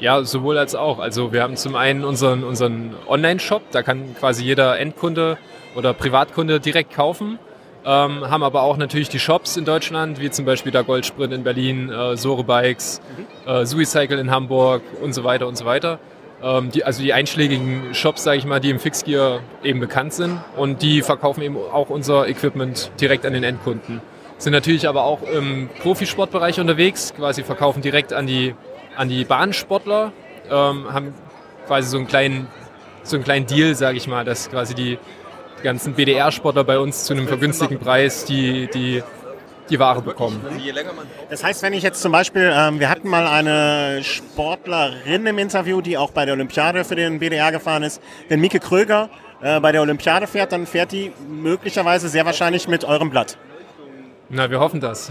Ja, sowohl als auch. Also wir haben zum einen unseren, unseren Online-Shop, da kann quasi jeder Endkunde oder Privatkunde direkt kaufen. Ähm, haben aber auch natürlich die Shops in Deutschland, wie zum Beispiel der Goldsprint in Berlin, äh, Sore Bikes, mhm. äh, Suicycle in Hamburg und so weiter und so weiter. Ähm, die, also die einschlägigen Shops, sage ich mal, die im Fixgear eben bekannt sind und die verkaufen eben auch unser Equipment direkt an den Endkunden. Sind natürlich aber auch im Profisportbereich unterwegs, quasi verkaufen direkt an die, an die Bahnsportler, ähm, haben quasi so einen kleinen, so einen kleinen Deal, sage ich mal, dass quasi die ganzen BDR-Sportler bei uns zu einem vergünstigten Preis die, die, die Ware bekommen. Das heißt, wenn ich jetzt zum Beispiel, ähm, wir hatten mal eine Sportlerin im Interview, die auch bei der Olympiade für den BDR gefahren ist. Wenn Mieke Kröger äh, bei der Olympiade fährt, dann fährt die möglicherweise sehr wahrscheinlich mit eurem Blatt. Na, wir hoffen das.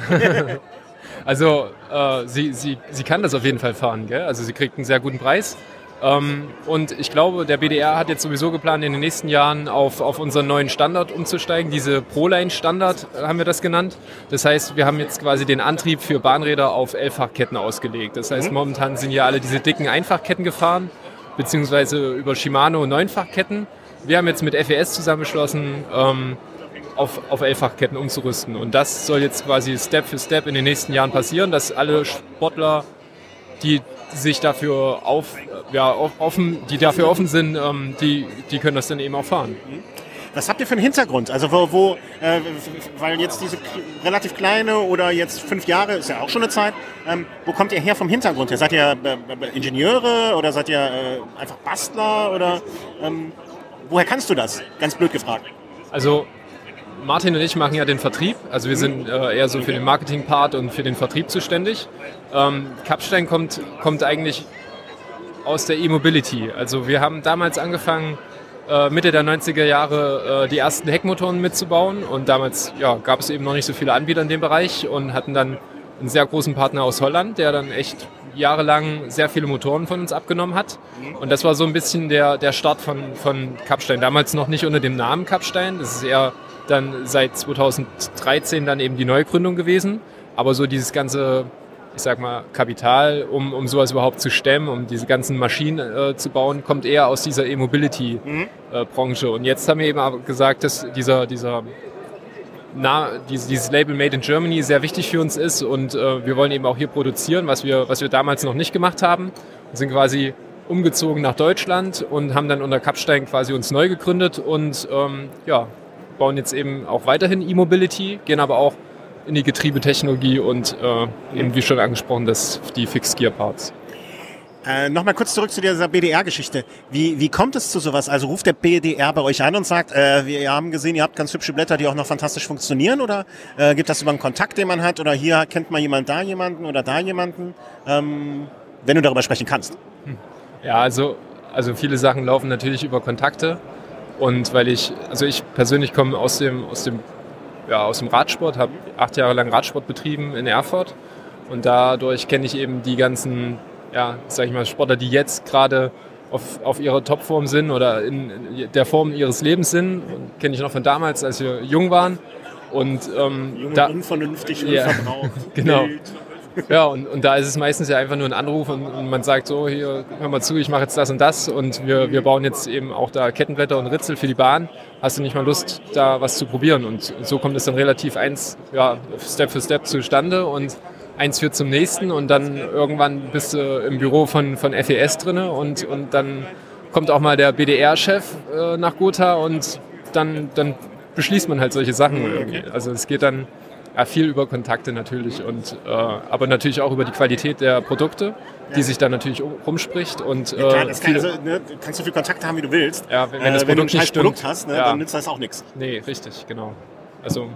also äh, sie, sie, sie kann das auf jeden Fall fahren. Gell? Also sie kriegt einen sehr guten Preis. Ähm, und ich glaube, der BDR hat jetzt sowieso geplant, in den nächsten Jahren auf, auf unseren neuen Standard umzusteigen. Diese Proline-Standard äh, haben wir das genannt. Das heißt, wir haben jetzt quasi den Antrieb für Bahnräder auf Elffachketten ausgelegt. Das heißt, mhm. momentan sind ja alle diese dicken Einfachketten gefahren, beziehungsweise über Shimano Neunfachketten. Wir haben jetzt mit FES zusammengeschlossen, ähm, auf, auf Elffachketten umzurüsten. Und das soll jetzt quasi Step für Step in den nächsten Jahren passieren, dass alle Sportler, die sich dafür auf, ja, offen, die dafür offen sind, ähm, die, die können das dann eben auch fahren. Was habt ihr für einen Hintergrund? Also wo, wo äh, weil jetzt diese relativ kleine oder jetzt fünf Jahre ist ja auch schon eine Zeit. Ähm, wo kommt ihr her vom Hintergrund? Seid ihr äh, äh, Ingenieure oder seid ihr äh, einfach Bastler oder ähm, woher kannst du das? Ganz blöd gefragt. Also Martin und ich machen ja den Vertrieb, also wir sind äh, eher so für den Marketing-Part und für den Vertrieb zuständig. Ähm, Kapstein kommt, kommt eigentlich aus der E-Mobility. Also wir haben damals angefangen, äh, Mitte der 90er Jahre äh, die ersten Heckmotoren mitzubauen und damals ja, gab es eben noch nicht so viele Anbieter in dem Bereich und hatten dann einen sehr großen Partner aus Holland, der dann echt jahrelang sehr viele Motoren von uns abgenommen hat. Und das war so ein bisschen der, der Start von, von Kapstein. Damals noch nicht unter dem Namen Kapstein, das ist eher dann seit 2013 dann eben die Neugründung gewesen. Aber so dieses ganze, ich sag mal, Kapital, um, um sowas überhaupt zu stemmen, um diese ganzen Maschinen äh, zu bauen, kommt eher aus dieser E-Mobility-Branche. Mhm. Äh, Und jetzt haben wir eben aber gesagt, dass dieser, dieser na, dieses, dieses, Label Made in Germany sehr wichtig für uns ist und äh, wir wollen eben auch hier produzieren, was wir, was wir damals noch nicht gemacht haben. Wir sind quasi umgezogen nach Deutschland und haben dann unter Kapstein quasi uns neu gegründet und ähm, ja, bauen jetzt eben auch weiterhin E-Mobility, gehen aber auch in die Getriebetechnologie und äh, eben wie schon angesprochen, das, die Fixed Gear Parts. Äh, Nochmal kurz zurück zu dieser BDR-Geschichte. Wie, wie kommt es zu sowas? Also ruft der BDR bei euch an und sagt, äh, wir haben gesehen, ihr habt ganz hübsche Blätter, die auch noch fantastisch funktionieren oder äh, gibt das über einen Kontakt, den man hat oder hier kennt man jemand da jemanden oder da jemanden, ähm, wenn du darüber sprechen kannst? Hm. Ja, also, also viele Sachen laufen natürlich über Kontakte. Und weil ich, also ich persönlich komme aus dem, aus dem, ja, aus dem Radsport, habe acht Jahre lang Radsport betrieben in Erfurt. Und dadurch kenne ich eben die ganzen, ja, sag ich mal, Sportler, die jetzt gerade auf, auf ihrer Topform sind oder in der Form ihres Lebens sind. Kenne ich noch von damals, als wir jung waren. Und ähm, Jung, da, unvernünftig, unverbraucht. genau. Wild. Ja, und, und da ist es meistens ja einfach nur ein Anruf und, und man sagt so, hier, hör mal zu, ich mache jetzt das und das und wir, wir bauen jetzt eben auch da Kettenblätter und Ritzel für die Bahn. Hast du nicht mal Lust, da was zu probieren? Und so kommt es dann relativ eins, ja, Step für Step zustande und eins führt zum nächsten und dann irgendwann bist du im Büro von, von FES drin und, und dann kommt auch mal der BDR-Chef äh, nach Gotha und dann, dann beschließt man halt solche Sachen. Irgendwie. Also es geht dann Ja, viel über Kontakte natürlich und äh, aber natürlich auch über die Qualität der Produkte, die sich dann natürlich um- rumspricht und äh, Klar, das kann, also, ne, du kannst so viele Kontakte haben, wie du willst. Ja, wenn- wenn das äh, wenn du ein Produkt nicht Produkt hast, ne, Ja. dann nützt das auch nichts. Nee, richtig, genau. Also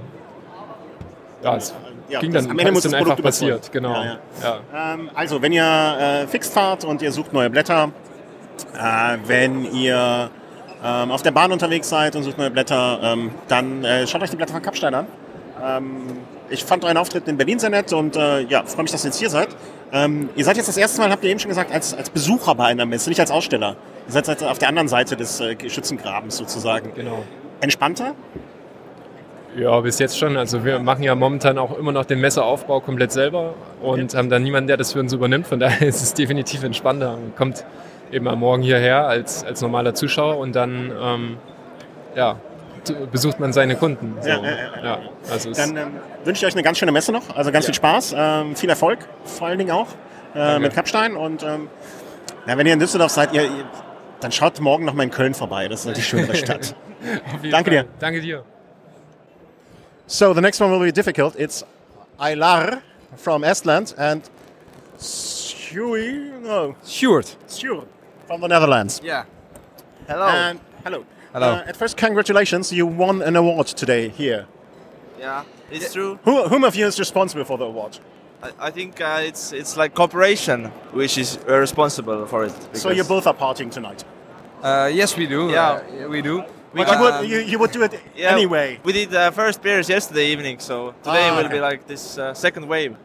ja, es Ja, ging dann, am Ende muss das einfach Produkt passiert, genau. Ja, Ja, Ähm, also, wenn ihr äh, fixt fahrt und ihr sucht neue Blätter, äh, wenn ihr ähm, auf der Bahn unterwegs seid und sucht neue Blätter, ähm, dann äh, schaut euch die Blätter von Kapstein an. Ähm, ich fand euren Auftritt in Berlin sehr nett und äh, ja, freue mich, dass ihr jetzt hier seid. Ähm, ihr seid jetzt das erste Mal, habt ihr eben schon gesagt, als, als Besucher bei einer Messe, nicht als Aussteller. Ihr seid jetzt auf der anderen Seite des äh, Schützengrabens sozusagen. genau. Entspannter? Ja, bis jetzt schon. Also wir machen ja momentan auch immer noch den Messeaufbau komplett selber und haben dann niemanden, der das für uns übernimmt. Von daher ist es definitiv entspannter. Man kommt eben am Morgen hierher als, als normaler Zuschauer und dann ähm, ja, besucht man seine Kunden. So. Ja, ja, ja, ja. also Dann ähm, wünsche ich euch eine ganz schöne Messe noch. Also ganz viel Spaß, ähm, viel Erfolg vor allen Dingen auch äh, mit Kapstein. Und ähm, ja, wenn ihr in Düsseldorf seid, ihr, ihr, dann schaut morgen noch mal in Köln vorbei. Das ist die schönere Stadt. danke Fall. dir. Danke dir. so the next one will be difficult. It's Aylar from Estland and Shui, no, Stuart. Stuart from the Netherlands. Yeah. Hello. And hello. Hello. Uh, at first, congratulations. You won an award today here. Yeah, it's true. Who, whom of you is responsible for the award? I, I think uh, it's it's like cooperation which is uh, responsible for it. So you both are partying tonight. Uh, yes, we do. Yeah. Uh, we do. We But you got- would, you, you would do it yeah, anyway. We did uh, first beers yesterday evening, so today Ah, will okay. be like this uh, second wave.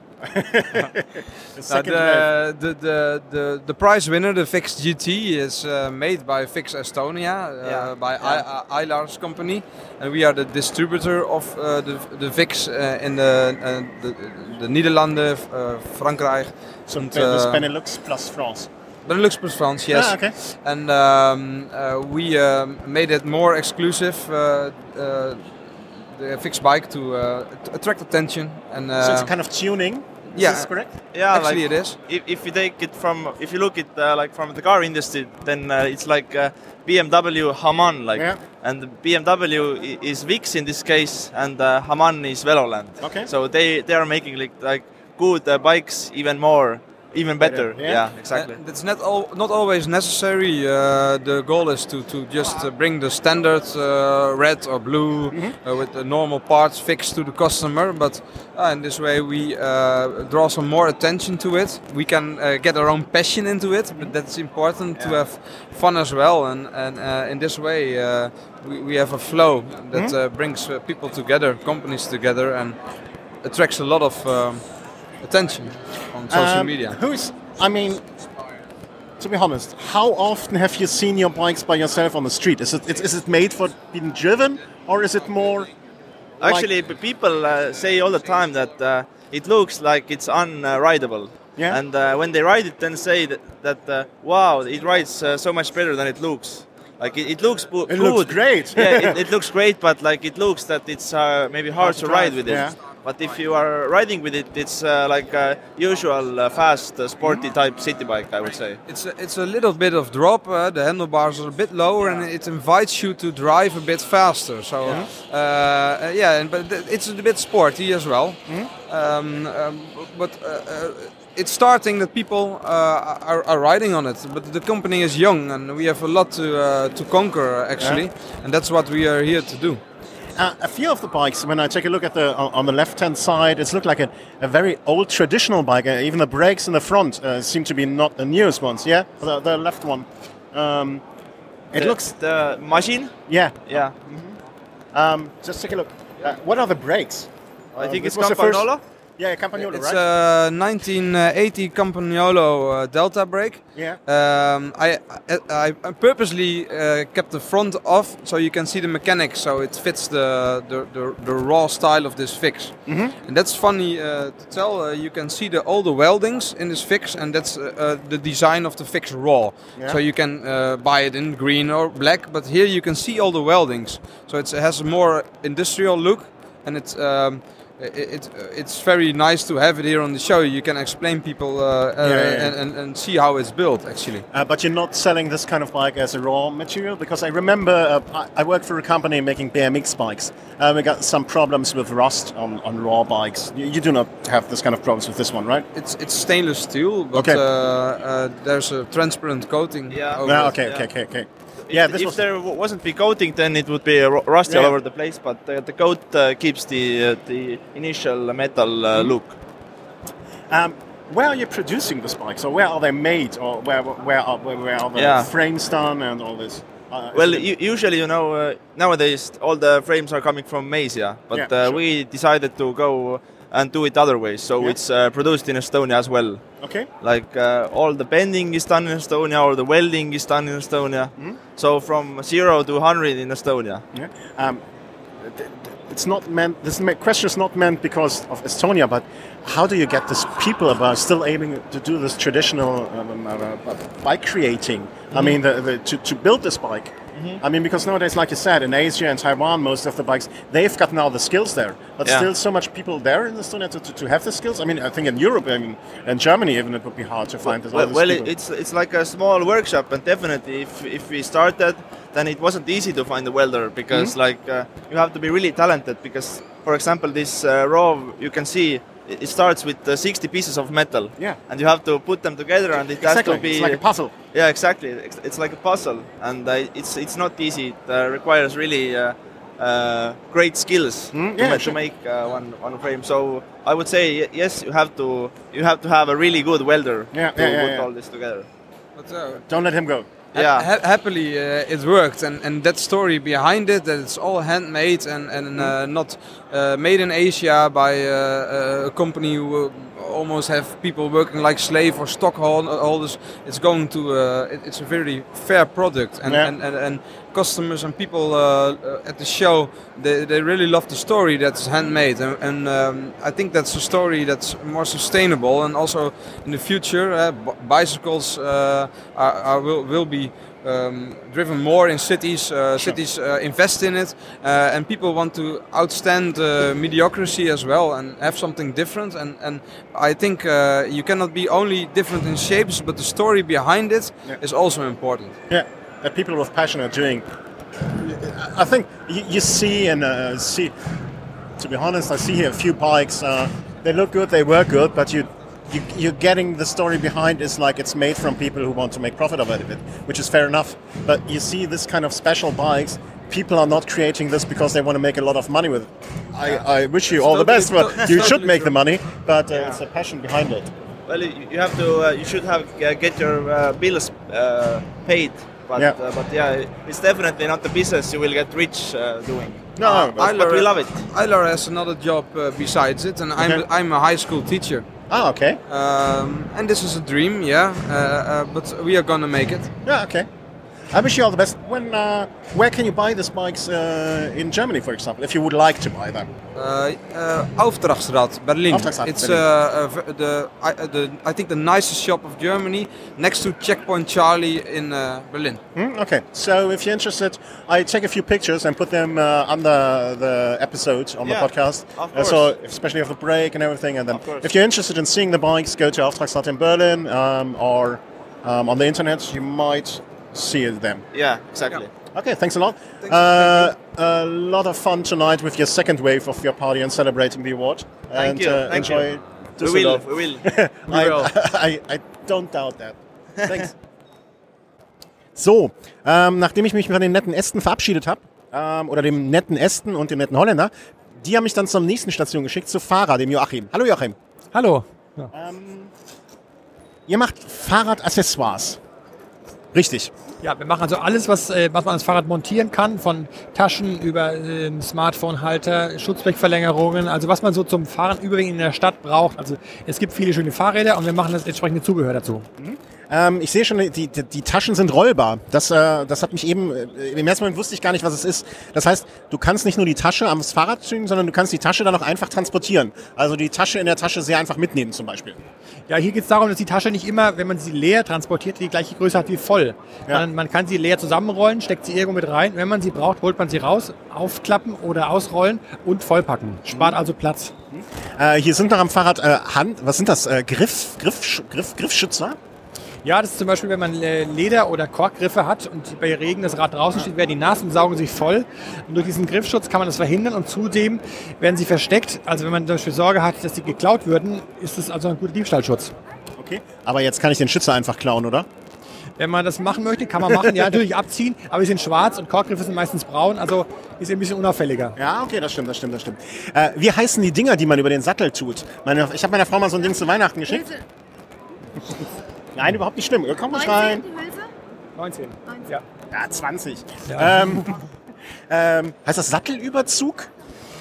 The, the, the, the, the prize winner, the Fix GT, is uh, made by Fix Estonia, uh, Yeah, by yeah. I, I, Ilar's company, and we are the distributor of uh, the, the Fix in the, the, the Nederlanden, Frankrijk, So and, the Benelux plus France. Benelux plus France, yes. Ah, okay. And um, uh, we made it more exclusive, uh, uh, the fixed bike to uh, attract attention. And uh, so it's a kind of tuning. Yeah, Is this correct? Yeah, actually like it is. if, if you take it from if you look at uh, like from the car industry, then uh, it's like uh, BMW Haman, like, Yeah. and BMW is Vix in this case, and uh, Haman is Veloland. Okay. So they they are making like like good uh, bikes even more, even better. yeah. Yeah, exactly. Uh, It's not al- not always necessary. Uh, the goal is to, to just uh, bring the standard uh, red or blue Mm-hmm. uh, with the normal parts fixed to the customer. But uh, in this way, we uh, draw some more attention to it. We can uh, get our own passion into it, but that's important to have fun as well. And and uh, in this way, uh, we, we have a flow that Mm-hmm. uh, brings uh, people together, companies together, and attracts a lot of um, attention on social Um, media. Who's, I mean, to be honest, how often have you seen your bikes by yourself on the street? Is it, is, is it made for being driven or is it more. Actually, p- people uh, say all the time that uh, it looks like it's unrideable. Yeah. And uh, when they ride it, then say that, that uh, wow, it rides uh, so much better than it looks. Like it, it looks bo- It good. looks great. yeah, it, it looks great, but like it looks that it's uh, maybe hard, to to, ride with it. yeah. But if you are riding with it, it's uh, like a usual uh, fast, uh, sporty Mm-hmm. type city bike, I would say. It's a, it's a little bit of drop. Uh, the handlebars are a bit lower, and it invites you to drive a bit faster. So, uh, uh, yeah, but it's a bit sporty as well. Um, um, but uh, uh, it's starting that people uh, are, are riding on it. But the company is young, and we have a lot to uh, to conquer actually, and that's what we are here to do. Uh, a few of the bikes, when I take a look at the on the left-hand side, it's looked like a, a very old traditional bike. Uh, even the brakes in the front uh, seem to be not the newest ones. Yeah, the, the left one. Um, it The- looks, the machine. yeah. Yeah, Um, just take a look. Uh, what are the brakes? I Uh, think it's the first- Campagnolo. Yeah, Campagnolo, It's right? a 1980 Campagnolo uh, Delta brake. yeah. Um, I, I, I purposely uh, kept the front off so you can see the mechanics, so it fits the the, the, the raw style of this fix. And that's funny uh, to tell. Uh, you can see the all the weldings in this fix, and that's uh, uh, the design of the fix raw. Yeah. So you can uh, buy it in green or black, but here you can see all the weldings. So it's, it has a more industrial look, and it's. Um, it, it, it's very nice to have it here on the show. You can explain people uh, uh, Yeah, yeah, yeah. And, and, and see how it's built actually. Uh, but you're not selling this kind of bike as a raw material because I remember uh, I, I worked for a company making BMX bikes. Uh, we got some problems with rust on, on raw bikes. You, you do not have this kind of problems with this one, right? It's it's stainless steel, but Okay. uh, uh, there's a transparent coating. Yeah. over Yeah, okay, yeah. okay, okay, okay. If, Yeah, this if there wasn't be coating, then it would be uh, rusty Yeah. all over the place. But uh, the coat uh, keeps the uh, the initial metal Mm-hmm. uh, look. Um, where are you producing the spikes, or where are they made, or where where are where, where are the Yeah. frames done and all this? Uh, Well, usually, you know, uh, nowadays all the frames are coming from Masia, but Yeah, uh, sure. we decided to go and do it other ways. So Yeah. it's uh, produced in Estonia as well. okay. Like uh, all the bending is done in Estonia, all the welding is done in Estonia. Mm-hmm. So from zero to hundred in Estonia. Yeah. Um, it's not meant. This question is not meant because of Estonia, but how do you get these people about still aiming to do this traditional um, uh, uh, bike creating? I mean, the, the, to, to build this bike. I mean, because nowadays, like you said, in Asia and Taiwan, most of the bikes they've got now the skills there, but Yeah. still so much people there in Estonia to, to, to have the skills. I mean, I think in Europe, I mean, in Germany, even it would be hard to find Well, well people. it's it's like a small workshop, and definitely if, if we started, then it wasn't easy to find a welder because Mm-hmm. like uh, you have to be really talented. Because for example, this uh, row you can see it, it starts with uh, 60 pieces of metal. Yeah. And you have to put them together, and it exactly. has to be it's like a puzzle. yeah, exactly. It's, it's like a puzzle, and uh, it's it's not easy. It uh, requires really uh, uh, great skills Mm, to, yeah, ma- sure. to make uh, one one frame. So I would say yes, you have to you have to have a really good welder Yeah, to yeah, yeah, put yeah. all this together. But, uh, Don't let him go. Yeah. Ha- happily, uh, it worked, and, and that story behind it, that it's all handmade and, and uh, not uh, made in Asia by uh, a company who uh, almost have people working like slave or stockholders. It's going to, uh, it, it's a very fair product, and, Yeah. and, and, and customers and people uh, uh, at the show, they, they really love the story that's handmade, and, and um, I think that's a story that's more sustainable, and also in the future, uh, b- bicycles uh, are, are will, will be um, driven more in cities. Uh, Cities uh, invest in it, uh, and people want to outstand uh, mediocrity as well and have something different. And, and I think uh, you cannot be only different in shapes, but the story behind it is Yeah. also important. Yeah, that people with passion are doing. I think you, see and uh, see. To be honest, I see here a few bikes. Uh, they look good, they work good, but you, you you're getting the story behind is like it's made from people who want to make profit out of it, which is fair enough. But you see this kind of special bikes. People are not creating this because they want to make a lot of money with it. I, I wish you It's all the best, but you should totally make the money. But uh, it's a passion behind it. Well, you you have to uh, you should have uh, get your uh, bills uh, paid. But Yeah. uh, but yeah, it's definitely not the business you will get rich uh, doing. No, Uh, but- but we love it. Eiler has another job uh, besides it, and I'm, I'm a high school teacher. Ah, okay. Um, and this is a dream, yeah, uh, uh, but we are gonna make it. Yeah, okay. I wish you all the best. When, uh, where can you buy these bikes uh, in Germany, for example, if you would like to buy them? Uh, uh, Aufdrachtstraat, Berlin. Aufdrachtstraat, it's Berlin. Uh, uh, the, I, uh, the I think the nicest shop of Germany, next to Checkpoint Charlie in uh, Berlin. Hmm? Okay, so if you're interested, I take a few pictures and put them uh, under the episode on Yeah, the podcast. of Uh, so, especially of the break and everything. And then, Of course. if you're interested in seeing the bikes, go to Auftragsstadt in Berlin um, or um, on the internet. You might see it then. Yeah, exactly. Okay, thanks a lot. Thanks, uh, A lot of fun tonight with your second wave of your party and celebrating the award. Thank and you, Uh, thank you. enjoy We will, we will. I, I, I don't doubt that. Thanks. so, ähm, nachdem ich mich von den netten Ästen verabschiedet habe, ähm, oder dem netten Ästen und dem netten Holländer, die haben mich dann zur nächsten Station geschickt, zu Fahrer, dem Joachim. Hallo Joachim. Hallo. Ihr macht Fahrradaccessoires. Richtig. Ja, wir machen also alles, was, äh, was man ans Fahrrad montieren kann, von Taschen über ähm, Smartphone-Halter, Schutzblechverlängerungen, also was man so zum Fahren überwiegend in der Stadt braucht. Also es gibt viele schöne Fahrräder und wir machen das entsprechende Zubehör dazu. Ähm, ich sehe schon, die, die, die Taschen sind rollbar. Das, äh, das hat mich eben, äh, im ersten Moment wusste ich gar nicht, was es ist. Das heißt, du kannst nicht nur die Tasche am Fahrrad ziehen, sondern du kannst die Tasche dann auch einfach transportieren. Also die Tasche in der Tasche sehr einfach mitnehmen zum Beispiel. Ja, hier geht es darum, dass die Tasche nicht immer, wenn man sie leer transportiert, die gleiche Größe hat wie voll. Ja. Man, man kann sie leer zusammenrollen, steckt sie irgendwo mit rein. Wenn man sie braucht, holt man sie raus, aufklappen oder ausrollen und vollpacken. Spart also Platz. Äh, hier sind noch am Fahrrad äh, Hand, was sind das? Äh, Griff, Griff, Griff, Griffschützer? Ja, das ist zum Beispiel, wenn man äh, Leder- oder Korkgriffe hat und bei Regen das Rad draußen steht, werden die nass und saugen sich voll. Und durch diesen Griffschutz kann man das verhindern und zudem werden sie versteckt. Also wenn man zum Beispiel Sorge hat, dass sie geklaut würden, ist das also ein guter Diebstahlschutz. Okay. Aber jetzt kann ich den Schützer einfach klauen, oder? Wenn man das machen möchte, kann man machen. Ja, natürlich abziehen, aber die sind schwarz und Korkgriffe sind meistens braun, also ist ein bisschen unauffälliger. Ja, okay, das stimmt, das stimmt, das stimmt. Äh, wie heißen die Dinger, die man über den Sattel tut? Meine, ich habe meiner Frau mal so ein Ding zu Weihnachten geschickt. Nein, überhaupt nicht schlimm. Komm ruhig rein. 19. Ja, 20. Ähm, ähm, heißt das Sattelüberzug?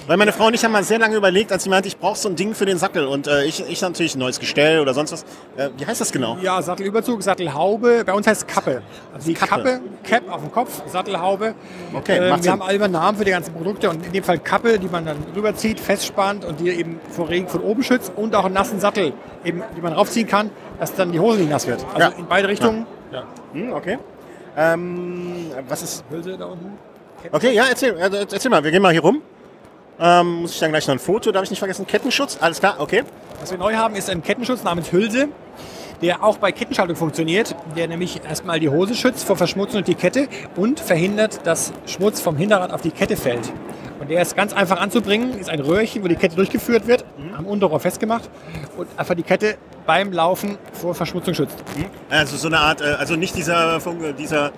Weil meine Frau und ich haben mal sehr lange überlegt, als sie meinte, ich brauche so ein Ding für den Sattel. Und äh, ich, ich natürlich ein neues Gestell oder sonst was. Äh, wie heißt das genau? Ja, Sattelüberzug, Sattelhaube. Bei uns heißt es Kappe. Also die Kappe. Kappe, Cap auf dem Kopf, Sattelhaube. Okay, macht wir Sinn. haben alle Namen für die ganzen Produkte und in dem Fall Kappe, die man dann rüberzieht, festspannt und die eben vor Regen von oben schützt und auch einen nassen Sattel, eben, die man raufziehen kann, dass dann die Hose nicht nass wird. Also Ja. in beide Richtungen. Hm, okay. Ähm, was ist. Hülse da unten. Okay, ja, erzähl, äh, erzähl mal. Wir gehen mal hier rum. Ähm, muss ich dann gleich noch ein Foto, darf ich nicht vergessen. Kettenschutz, alles klar, okay. Was wir neu haben, ist ein Kettenschutz namens Hülse, der auch bei Kettenschaltung funktioniert, der nämlich erstmal die Hose schützt vor Verschmutzung und die Kette und verhindert, dass Schmutz vom Hinterrad auf die Kette fällt. Und der ist ganz einfach anzubringen, ist ein Röhrchen, wo die Kette durchgeführt wird, am Unterrohr festgemacht und einfach die Kette beim Laufen vor Verschmutzung schützt. Also so eine Art, äh, also nicht dieser, Fun- dieser,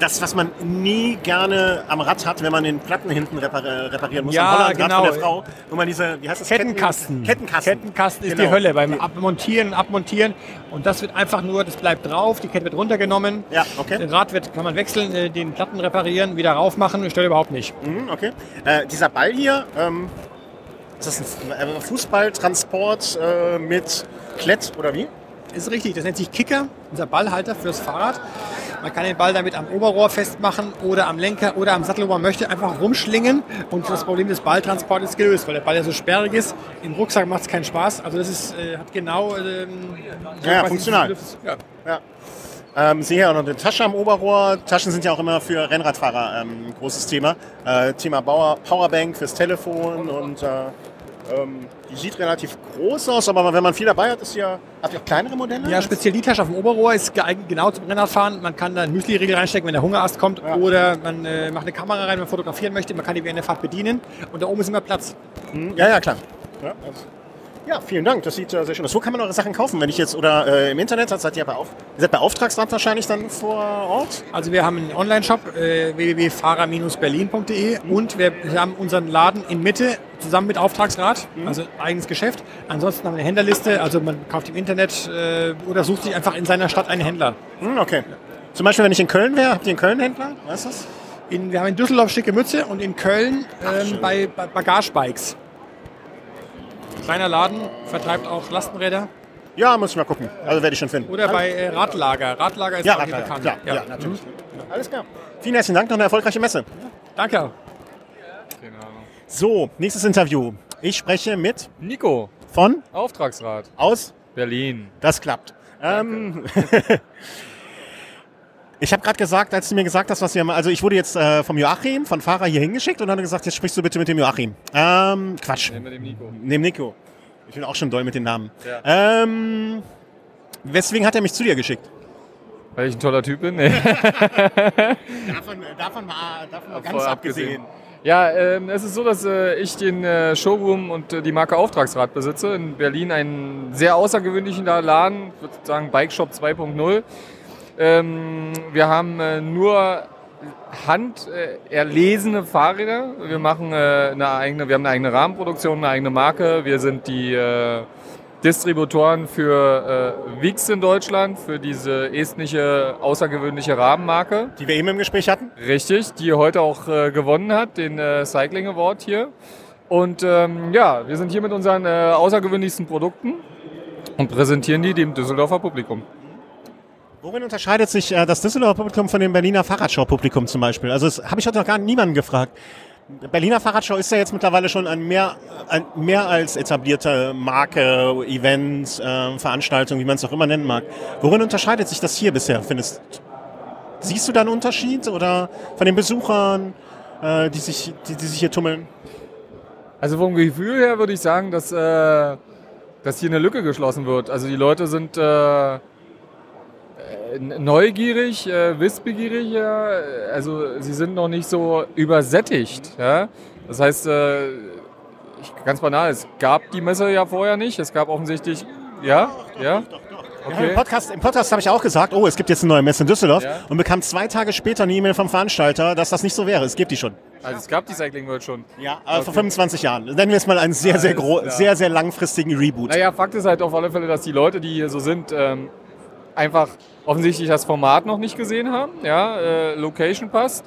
das, was man nie gerne am Rad hat, wenn man den Platten hinten repar reparieren muss. Ja, am Hollandrad genau. von der Frau, wo man diese, wie heißt das? Kettenkasten. Ketten, Kettenkasten. Kettenkasten ist Genau. die Hölle beim Abmontieren Abmontieren. Und das wird einfach nur, das bleibt drauf, die Kette wird runtergenommen. Ja, okay. Den Rad wird, kann man wechseln, äh, den Platten reparieren, wieder raufmachen, stört überhaupt nicht. Mhm, okay. Äh, dieser Ball hier, ähm, ist das ein äh, Fußballtransport äh, mit Klett oder wie? Ist richtig, das nennt sich Kicker, unser Ballhalter fürs Fahrrad. Man kann den Ball damit am Oberrohr festmachen oder am Lenker oder am Sattel, wo man möchte, einfach rumschlingen und das Problem des Balltransports ist gelöst, weil der Ball ja so sperrig ist. Im Rucksack macht es keinen Spaß. Also das ist, äh, hat genau... Ähm, so Ja, quasi funktional. Ja. Ja. Ähm, sehe hier auch noch eine Tasche am Oberrohr. Taschen sind ja auch immer für Rennradfahrer ähm, ein großes Thema. Äh, Thema Bauer, Powerbank fürs Telefon und äh, ähm, die sieht relativ groß aus, aber wenn man viel dabei hat, ist ja. Habt ihr auch kleinere Modelle? Ja, speziell die Tasche auf dem Oberrohr ist geeignet genau zum Rennradfahren. Man kann da einen Müsli-Riegel reinstecken, wenn der Hungerast kommt. Oder man äh, macht eine Kamera rein, wenn man fotografieren möchte. Man kann die während der Fahrt bedienen. Und da oben ist immer Platz. Mhm. Ja, ja, klar. Ja, also, ja, vielen Dank. Das sieht äh, sehr schön aus. Wo kann man eure Sachen kaufen? Wenn ich jetzt oder äh, im Internet seid, ihr bei, Auf ihr seid bei Auftragsrad wahrscheinlich dann vor Ort? Also wir haben einen Online-Shop, äh, www.fahrer-berlin.de und wir haben unseren Laden in Mitte zusammen mit Auftragsrad, also ein eigenes Geschäft. Ansonsten haben wir eine Händlerliste, also man kauft im Internet äh, oder sucht sich einfach in seiner Stadt einen Händler. Hm, okay. Zum Beispiel, wenn ich in Köln wäre, habt ihr in Köln einen Händler? Weißt du das? In, wir haben in Düsseldorf schicke Mütze und in Köln ähm, schön. bei, bei Bagagebikes. Kleiner Laden, vertreibt auch Lastenräder. Ja, muss ich mal gucken. Also werde ich schon finden. Oder bei äh, Radlager. Radlager ist Ja, auch hier Radlager, bekannt. klar. Ja, natürlich. Alles klar. Vielen herzlichen Dank, noch eine erfolgreiche Messe. Danke auch. So, nächstes Interview. Ich spreche mit Nico, von Auftragsrat, aus. Berlin. Das klappt. Ähm, ich habe gerade gesagt, als du mir gesagt hast, was wir also ich wurde jetzt äh, vom Joachim, von Fahrer hier hingeschickt und dann hat gesagt, jetzt sprichst du bitte mit dem Joachim. Ähm, Quatsch. mit dem Nico. Neben Nico. Ich bin auch schon doll mit den Namen. Ja. Ähm, weswegen hat er mich zu dir geschickt? Weil ich ein toller Typ bin. Nee. Davon, davon mal, davon mal ganz Voll abgesehen. Ja, ähm, es ist so, dass äh, ich den äh, Showroom und äh, die Marke Auftragsrad besitze. In Berlin einen sehr außergewöhnlichen Laden, ich würde sagen Bike Shop 2.0. Ähm, wir haben äh, nur hand äh, Fahrräder. Wir machen äh, eine eigene, wir haben eine eigene Rahmenproduktion, eine eigene Marke. Wir sind die äh, Distributoren für äh, Wix in Deutschland, für diese estnische außergewöhnliche Rahmenmarke. Die wir eben im Gespräch hatten? Richtig, die heute auch äh, gewonnen hat, den äh, Cycling Award hier. Und ähm, ja, wir sind hier mit unseren äh, außergewöhnlichsten Produkten und präsentieren die dem Düsseldorfer Publikum. Worin unterscheidet sich äh, das Düsseldorfer Publikum von dem Berliner Fahrradschau-Publikum zum Beispiel? Also das habe ich heute noch gar niemanden gefragt. Berliner Fahrradschau ist ja jetzt mittlerweile schon ein mehr, ein mehr als etablierte Marke, Event, äh, Veranstaltung, wie man es auch immer nennen mag. Worin unterscheidet sich das hier bisher, findest Siehst du da einen Unterschied oder von den Besuchern, äh, die, sich, die, die sich hier tummeln? Also vom Gefühl her würde ich sagen, dass, äh, dass hier eine Lücke geschlossen wird. Also die Leute sind äh, neugierig, äh, wissbegierig, ja. also sie sind noch nicht so übersättigt. Ja? Das heißt, äh, ich, ganz banal, es gab die Messe ja vorher nicht. Es gab offensichtlich, ja, ja. Ja, Im Podcast, im Podcast habe ich auch gesagt, oh, es gibt jetzt eine neue Messe in Düsseldorf Ja. und bekam zwei Tage später eine E-Mail vom Veranstalter, dass das nicht so wäre. Es gibt die schon. Also es gab die Cycling World schon. Ja, aber vor 25 Jahren. Nennen wir es mal einen sehr, sehr, klar. sehr, sehr langfristigen Reboot. Naja, Fakt ist halt auf alle Fälle, dass die Leute, die hier so sind, ähm, einfach offensichtlich das Format noch nicht gesehen haben. Ja, äh, Location passt.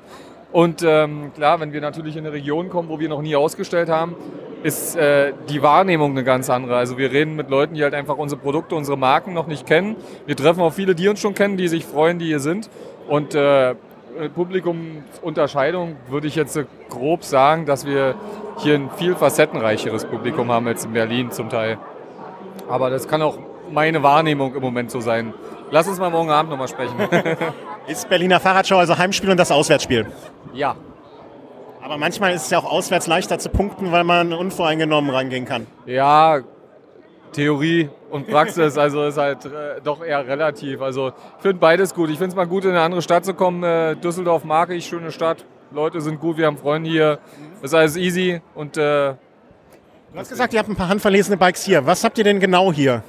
Und ähm, klar, wenn wir natürlich in eine Region kommen, wo wir noch nie ausgestellt haben, ist äh, die Wahrnehmung eine ganz andere. Also wir reden mit Leuten, die halt einfach unsere Produkte, unsere Marken noch nicht kennen. Wir treffen auch viele, die uns schon kennen, die sich freuen, die hier sind. Und äh, Publikumsunterscheidung würde ich jetzt grob sagen, dass wir hier ein viel facettenreicheres Publikum haben als in Berlin zum Teil. Aber das kann auch meine Wahrnehmung im Moment so sein. Lass uns mal morgen Abend nochmal sprechen. Ist Berliner Fahrradschau also Heimspiel und das Auswärtsspiel? ja. Aber manchmal ist es ja auch auswärts leichter zu punkten, weil man unvoreingenommen rangehen kann. Ja, Theorie und Praxis, also ist halt äh, doch eher relativ. Also ich finde beides gut. Ich finde es mal gut, in eine andere Stadt zu kommen. Äh, Düsseldorf mag ich, schöne Stadt. Leute sind gut, wir haben Freunde hier. Ist alles easy und äh, Du hast gesagt, ihr habt ein paar handverlesene Bikes hier. Was habt ihr denn genau hier?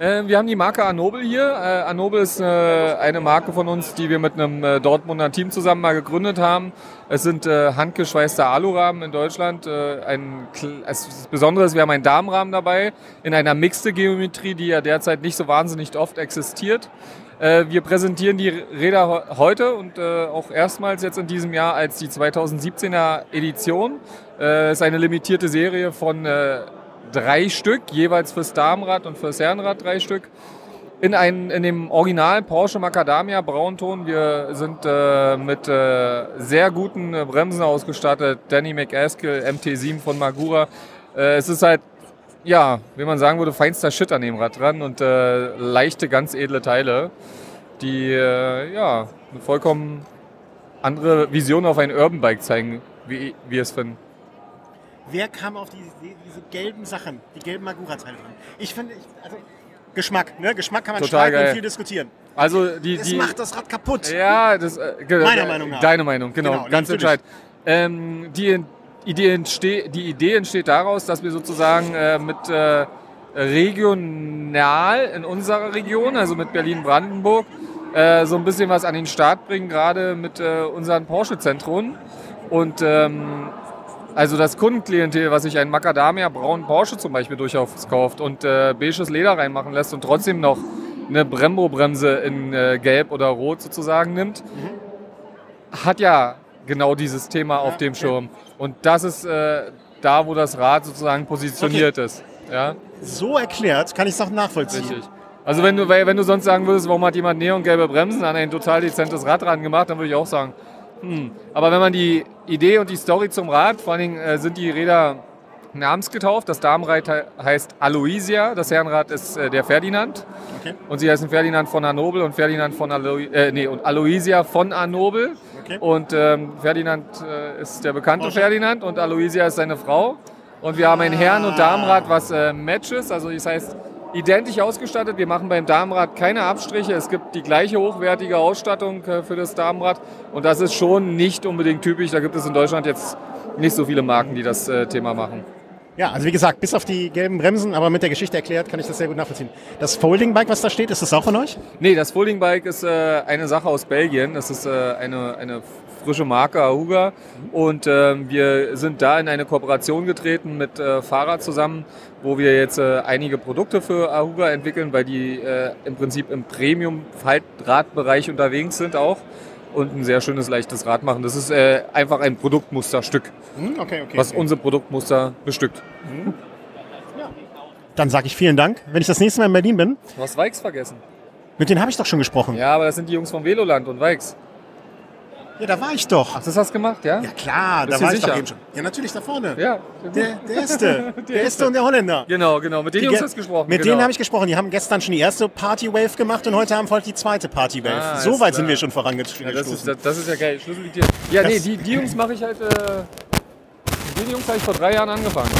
Äh, wir haben die Marke Anobel hier. Äh, Anobel ist äh, eine Marke von uns, die wir mit einem äh, Dortmunder Team zusammen mal gegründet haben. Es sind handgeschweißte Alurahmen in Deutschland. Ein, Kl- es ist wir haben einen Damenrahmen dabei in einer mixte Geometrie, die ja derzeit nicht so wahnsinnig oft existiert. Wir präsentieren die Räder he- heute und auch erstmals jetzt in diesem Jahr als die 2017er Edition. Äh, ist eine limitierte Serie von drei Stück, jeweils fürs Damenrad und fürs Herrenrad drei Stück. In, ein, in dem Original Porsche Macadamia Braunton. Wir sind äh, mit äh, sehr guten äh, Bremsen ausgestattet. Danny McAskill MT7 von Magura. Äh, es ist halt, ja, wie man sagen würde, feinster Shit an dem Rad dran und äh, leichte, ganz edle Teile, die äh, ja, eine vollkommen andere Vision auf ein Urban Bike zeigen, wie wir es finden. Wer kam auf diese gelben Sachen, die gelben Magura-Teile dran? Ich finde, ich, also Geschmack, ne? Geschmack kann man Total streiten und viel diskutieren. Also die, Es die macht das Rad kaputt. Ja, das äh, Meiner Meinung nach. Deine Meinung, genau, Genau, ganz entscheidend. Ähm, die, Idee entsteh, die Idee entsteht daraus, dass wir sozusagen äh, mit äh, regional in unserer Region, also mit Berlin-Brandenburg, äh, so ein bisschen was an den Start bringen, gerade mit äh, unseren Porsche-Zentren. Und ähm, also das Kundenklientel, was sich einen Macadamia braunen Porsche zum Beispiel durchaus kauft und äh, beiges Leder reinmachen lässt und trotzdem noch eine Brembo-Bremse in äh, Gelb oder Rot sozusagen nimmt, hat ja genau dieses Thema auf dem Schirm. Und das ist äh, da, wo das Rad sozusagen positioniert ist. Ja, So erklärt kann ich es auch nachvollziehen. richtig. Also wenn du, wenn du sonst sagen würdest, warum hat jemand neongelbe Bremsen an ein total dezentes Rad dran gemacht, dann würde ich auch sagen, hm. Aber wenn man die Idee und die Story zum Rad, vor allen Dingen äh, sind die Räder namensgetauft. Das Damenrad he- heißt Aloysia, das Herrenrad ist äh, der Ferdinand. Okay. Und sie heißen Ferdinand von Arnobel und Ferdinand von Alo äh, nee, und Aloysia von Arnobel. Okay. Und ähm, Ferdinand äh, ist der bekannte Ferdinand und Aloysia ist seine Frau. Und wir haben ein Herren- und Damenrad, was äh, matches, also das heißt identisch ausgestattet. Wir machen beim Damenrad keine Abstriche. Es gibt die gleiche hochwertige Ausstattung äh, für das Damenrad. Und das ist schon nicht unbedingt typisch. Da gibt es in Deutschland jetzt nicht so viele Marken, die das äh, Thema machen. Ja, also wie gesagt, bis auf die gelben Bremsen, aber mit der Geschichte erklärt, kann ich das sehr gut nachvollziehen. Das Folding-Bike, was da steht, ist das auch von euch? Nee, das Folding Bike ist äh, eine Sache aus Belgien. Das ist äh, eine, eine frische Marke, Ahuga. Und ähm, wir sind da in eine Kooperation getreten mit äh, Fahrrad zusammen, wo wir jetzt äh, einige Produkte für Ahuga entwickeln, weil die äh, im Prinzip im Premium-Faltradbereich unterwegs sind auch und ein sehr schönes, leichtes Rad machen. Das ist äh, einfach ein Produktmusterstück, Hm, okay, okay. was okay. unser Produktmuster bestückt. Dann sage ich vielen Dank. Wenn ich das nächste Mal in Berlin bin, Du hast Weix vergessen. mit denen habe ich doch schon gesprochen. Ja, aber das sind die Jungs vom Veloland und Weix. Ja, da war ich doch. Ach, das hast du gemacht, ja? Ja klar, Bist da war ich doch sicher? eben schon. Ja, natürlich da vorne. Ja. Der, der Erste. der Erste und der Holländer. Genau, genau. Mit den Die Jungs ge- hast du gesprochen. Mit genau. denen habe ich gesprochen. Die haben gestern schon die erste Party-Wave gemacht und heute haben wir die zweite Party-Wave. Ah, so weit klar. sind wir schon vorangestoßen. Ja, das, ist, das, das ist ja geil. Schlüssel liegt hier. Ja, nee, die, die Jungs mache ich halt. Äh, mit den Jungs habe ich vor drei Jahren angefangen.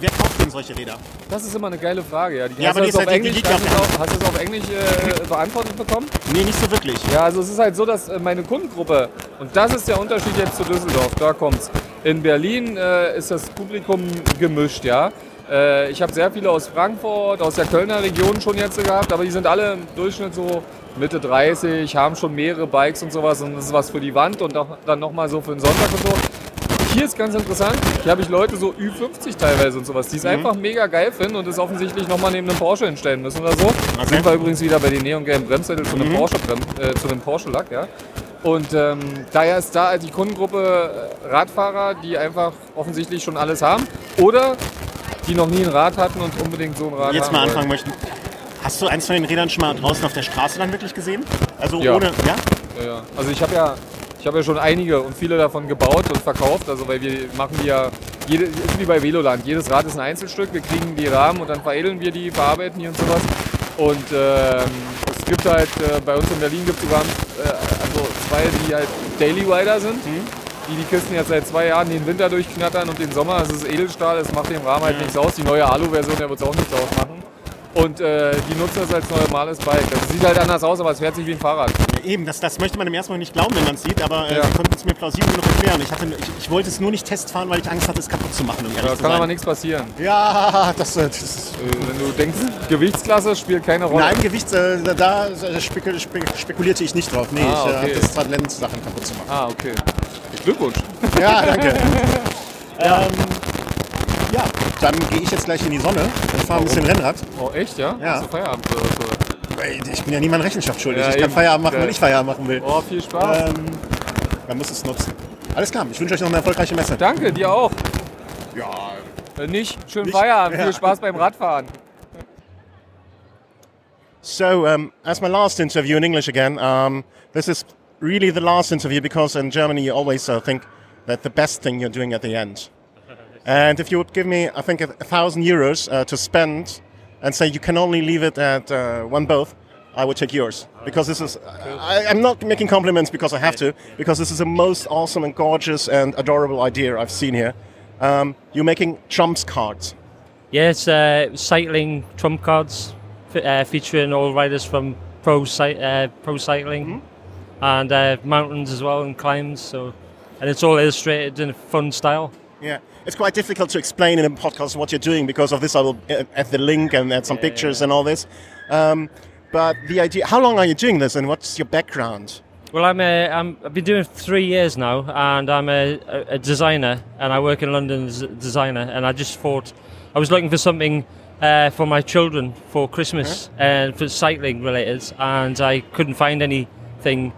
Denn solche Räder? Das ist immer eine geile Frage. Ja, die, Ja, hast, aber du die ist halt- die Englisch, ja hast, auf, hast du es auf Englisch äh, beantwortet bekommen? Nee, nicht so wirklich. Ja, also es ist halt so, dass äh, meine Kundengruppe, und das ist der Unterschied jetzt zu Düsseldorf, da kommt's. In Berlin äh, ist das Publikum gemischt, ja. Äh, ich habe sehr viele aus Frankfurt, aus der Kölner Region schon jetzt gehabt, aber die sind alle im Durchschnitt so Mitte 30, haben schon mehrere Bikes und sowas und das ist was für die Wand und auch dann nochmal so für den Sonntag und so. Hier ist ganz interessant, hier habe ich Leute so Ü50 teilweise und sowas, die es Mhm. einfach mega geil finden und es offensichtlich nochmal neben einem Porsche hinstellen müssen oder so. Sind wir übrigens wieder bei den neongelben Bremssätteln zu einem Mhm. Porsche, äh, zu einem Porsche ja. Und ähm, daher ist da die Kundengruppe äh, Radfahrer, die einfach offensichtlich schon alles haben oder die noch nie ein Rad hatten und unbedingt so ein Rad Jetzt haben mal wollen. anfangen möchten. Hast du eins von den Rädern schon mal draußen auf der Straße dann wirklich gesehen? Also Ja. ohne, ja? Ja, ja. Also ich habe ja, ich habe ja schon einige und viele davon gebaut und verkauft. Also weil wir machen die ja, jede, ist wie bei Veloland. Jedes Rad ist ein Einzelstück. Wir kriegen die Rahmen und dann veredeln wir die, verarbeiten die und sowas. Und ähm, es gibt halt äh, bei uns in Berlin gibt es sogar äh, also zwei, die halt Daily Rider sind. Die die Kisten jetzt seit zwei Jahren den Winter durchknattern und den Sommer. Es ist Edelstahl, es macht dem Rahmen halt nichts aus. Die neue Alu-Version, der wird es auch nichts ausmachen. Und äh, die nutzen das als normales Bike. Das sieht halt anders aus, aber es fährt sich wie ein Fahrrad. Eben, das, das möchte man im ersten Mal nicht glauben, wenn man es sieht, aber äh, Ja. Sie konnten es mir plausibel genug erklären. Ich, hatte, ich, ich wollte es nur nicht testfahren, weil ich Angst hatte, es kaputt zu machen, um ehrlich Da zu kann aber nichts passieren. Ja, das, äh, das ist... Äh, Wenn du denkst, Gewichtsklasse spielt keine Rolle. Nein, Gewichts, äh, da äh, spek spekulierte ich nicht drauf. Nee, Ah, ich okay. habe das Talent, Sachen kaputt zu machen. Ah, okay. Glückwunsch. Ja, danke. ähm, ja, dann gehe ich jetzt gleich in die Sonne und fahre ein bisschen Rennrad. Oh, echt, ja? Ja. Hast du Feierabend oder so? Ey, Ich bin ja niemand Rechenschaft schuldig. Ja, ich kann eben. Feierabend machen, Geil. wenn ich Feierabend machen will. Oh, viel Spaß. Ähm, man muss es nutzen. Alles klar, ich wünsche euch noch eine erfolgreiche Messe. Danke, dir auch. Ja. Wenn nicht, schönen Nicht? Feierabend. Ja. Viel Spaß beim Radfahren. So, um, as my last interview in English again, um, this is really the last interview because in Germany you always uh, think that the best thing you're doing at the end. And if you would give me, I think, a, thousand euros uh, to spend and say you can only leave it at uh, one both, I would take yours. Because this is, I, I'm not making compliments because I have to, because this is the most awesome and gorgeous and adorable idea I've seen here. Um, you're making trumps cards. Yeah, it's uh, cycling trump cards f- uh, featuring all riders from pro cy- uh, pro cycling and uh, mountains as well and climbs. So, and it's all illustrated in a fun style. Yeah, it's quite difficult to explain in a podcast what you're doing because of this. I will uh, add the link and add some pictures and all this. Um, but the idea, how long are you doing this and what's your background? Well, I'm, a, I'm I've been doing it for three years now, and I'm a, a, designer, and I work in London as a designer. And I just thought I was looking for something uh, for my children for Christmas and for cycling related, and I couldn't find anything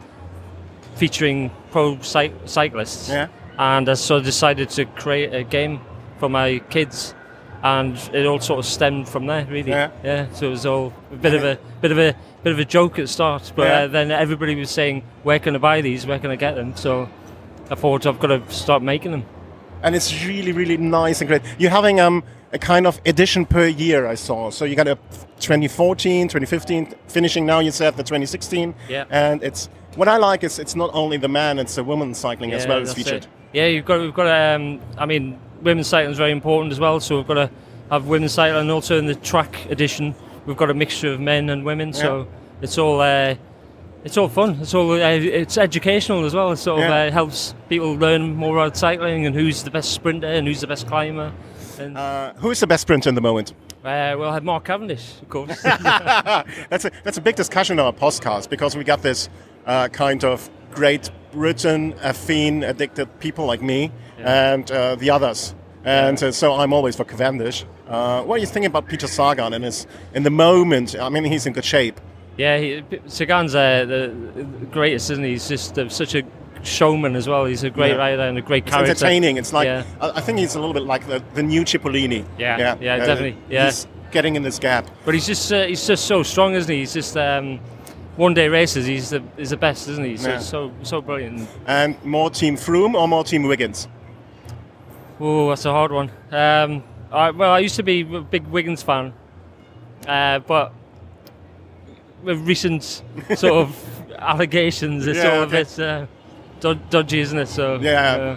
featuring pro cy- cyclists. Yeah. And I sort of decided to create a game for my kids, and it all sort of stemmed from there, really. Yeah. Yeah. So it was all a bit of a bit of a bit of a joke at start, but Yeah. uh, then everybody was saying, "Where can I buy these? Where can I get them?" So I thought I've got to start making them. And it's really, really nice and great. You're having um, a kind of edition per year, I saw. So you got a 2014, 2015, finishing now, you said the 2016. Yeah. And it's what I like is it's not only the man, it's the woman cycling as well as featured. it. Yeah, you've got we've got um, I mean, women's cycling is very important as well. So we've got to have women's cycling, and also in the track edition, we've got a mixture of men and women. So it's all uh, it's all fun. It's all uh, it's educational as well. It sort of uh, helps people learn more about cycling and who's the best sprinter and who's the best climber. And Uh, who is the best sprinter in the moment? uh, we'll have Mark Cavendish, of course. that's a that's a big discussion on our podcast because we got this uh, kind of Great Britain affine addicted people like me and uh, the others, and uh, so I'm always for Cavendish. Uh, what are you thinking about Peter Sagan and his in the moment? I mean, he's in good shape. Yeah, he, Sagan's uh, the, greatest, isn't he? He's just uh, such a showman as well. He's a great Yeah. rider and a great It's character. entertaining. It's like Yeah. I, think he's a little bit like the, the new Cipollini. Yeah, yeah, yeah, Uh, definitely, yeah. He's getting in this gap. But he's just uh, he's just so strong, isn't he? He's just um, one day races, he's the he's the best, isn't he? So Yeah. so so brilliant. And more Team Froome or more Team Wiggins? Oh, that's a hard one. Um, I, well, I used to be a big Wiggins fan, uh, but with recent sort of allegations, it's Yeah, all a bit uh, dod- dodgy, isn't it? So Yeah. uh,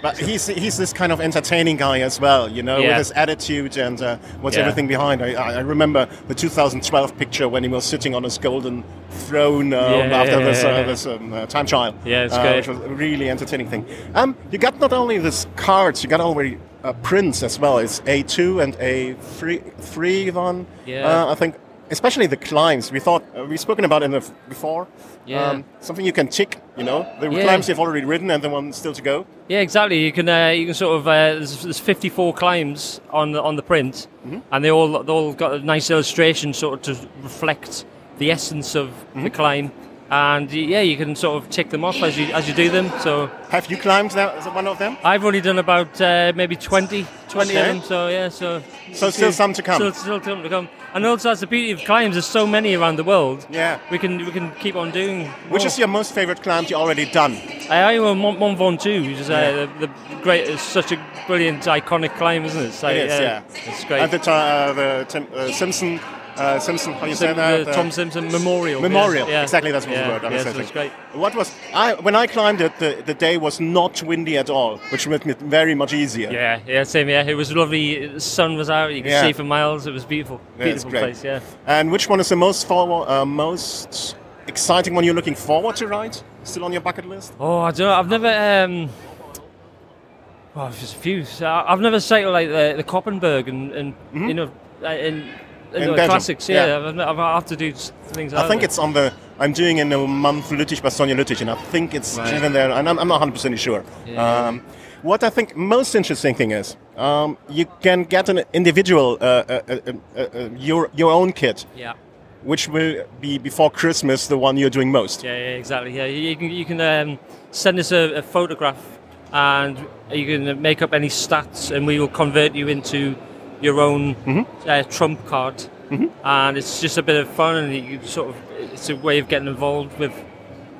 But he's he's this kind of entertaining guy as well, you know, with his attitude and uh, what's Yeah. everything behind. I, I remember the 2012 picture when he was sitting on his golden throne uh, Yeah, after yeah, this, yeah, uh, yeah. this um, uh, time trial. Yeah, it's uh, great. Which was a really entertaining thing. Um, you got not only this cards, you got already uh, prints as well. It's A2 and A3 three one. Yeah. Uh, I think. Especially the climbs, we thought uh, we've spoken about it in the, before. Yeah. Um, something you can tick, you know, the Yeah. climbs you've already ridden and the one still to go. Yeah, exactly. You can uh, you can sort of uh, there's, there's 54 climbs on the on the print, Mm-hmm. and they all they all got a nice illustration sort of to reflect the essence of Mm-hmm. the climb. And yeah, you can sort of tick them off as you as you do them. So Have you climbed that, is it one of them? I've only done about uh, maybe 20, 20 Okay. of them. So yeah, so So still some to come. Still, still some to come. And also, that's the beauty of climbs. There's so many around the world. Yeah. We can we can keep on doing. Which is your most favorite climb you already done? I I Mont, Mont Ventoux, which is uh, Yeah. the, the great. It's such a brilliant, iconic climb, isn't it? So, it is, yeah. It's great. At the uh, the Tim, uh, Simpson, uh, Simpson, how you say that? the Tom Simpson Memorial. Memorial, yeah, exactly. That's what yeah, the word. I yeah, so it's great. What was I when I climbed it? The, the day was not windy at all, which made it very much easier. Yeah, yeah, same. Yeah, it was lovely. The sun was out. You could Yeah. see for miles. It was beautiful. Beautiful great. place. Yeah. And which one is the most forward, uh, most exciting one you're looking forward to ride? Still on your bucket list? Oh, I don't know. I've never. Um, well, there's a few. I've never cycled like the, the Koppenberg and, and you know, uh, in, in. In the Belgium, classics. Yeah, yeah. I've have to do things. I think it's on the. I'm doing in a month Lüttich by Sonia Lüttich, and I think it's Right. even there. And I'm, I'm not 100 percent sure. Yeah. Um, what I think most interesting thing is um, you can get an individual uh, uh, uh, uh, uh, your your own kit, Yeah. which will be before Christmas the one you're doing most. Yeah, yeah, exactly. Yeah, you can you can um, send us a, a photograph, and you can make up any stats, and we will convert you into your own Mm-hmm. uh, trump card. And it's just a bit of fun, and you sort of it's a way of getting involved with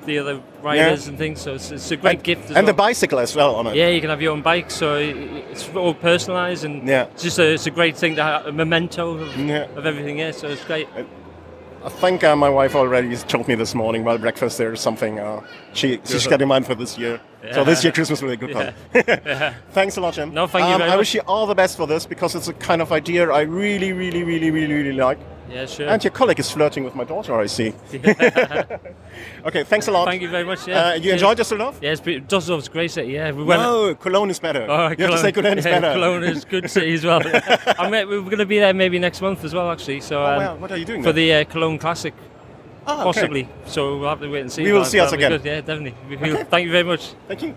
the other riders and things. So it's, it's a great and, gift. As and the bicycle as well on it. Yeah, you can have your own bike, so it's all personalised, and Yeah. it's just a, it's a great thing to have a memento of, Yeah. of everything. Yeah, so it's great. I think uh, my wife already told me this morning while breakfast there is something uh, she she's got in mind for this year. So this year Christmas will be a good Yeah. one. Yeah. Thanks a lot, Jim. No, thank you Um, very I wish you all the best for this because it's a kind of idea I really, really, really, really, really like. Yeah, sure. And your colleague is flirting with my daughter, I see. okay, thanks a lot. Thank you very much. Yeah. Uh, you Cheers. enjoyed Düsseldorf? Yeah, it's pretty, Düsseldorf's a great city. Yeah, we went. No, Cologne is better. Oh, you have to say Cologne is yeah, better. Cologne is good city as well. I mean, we're going to be there maybe next month as well, actually. So, Oh, um, wow. What are you doing for there? the uh, Cologne Classic? Ah, okay. Possibly. So we'll have to wait and see. We will see us again. Good. Yeah, definitely. Will. Thank you very much. Thank you.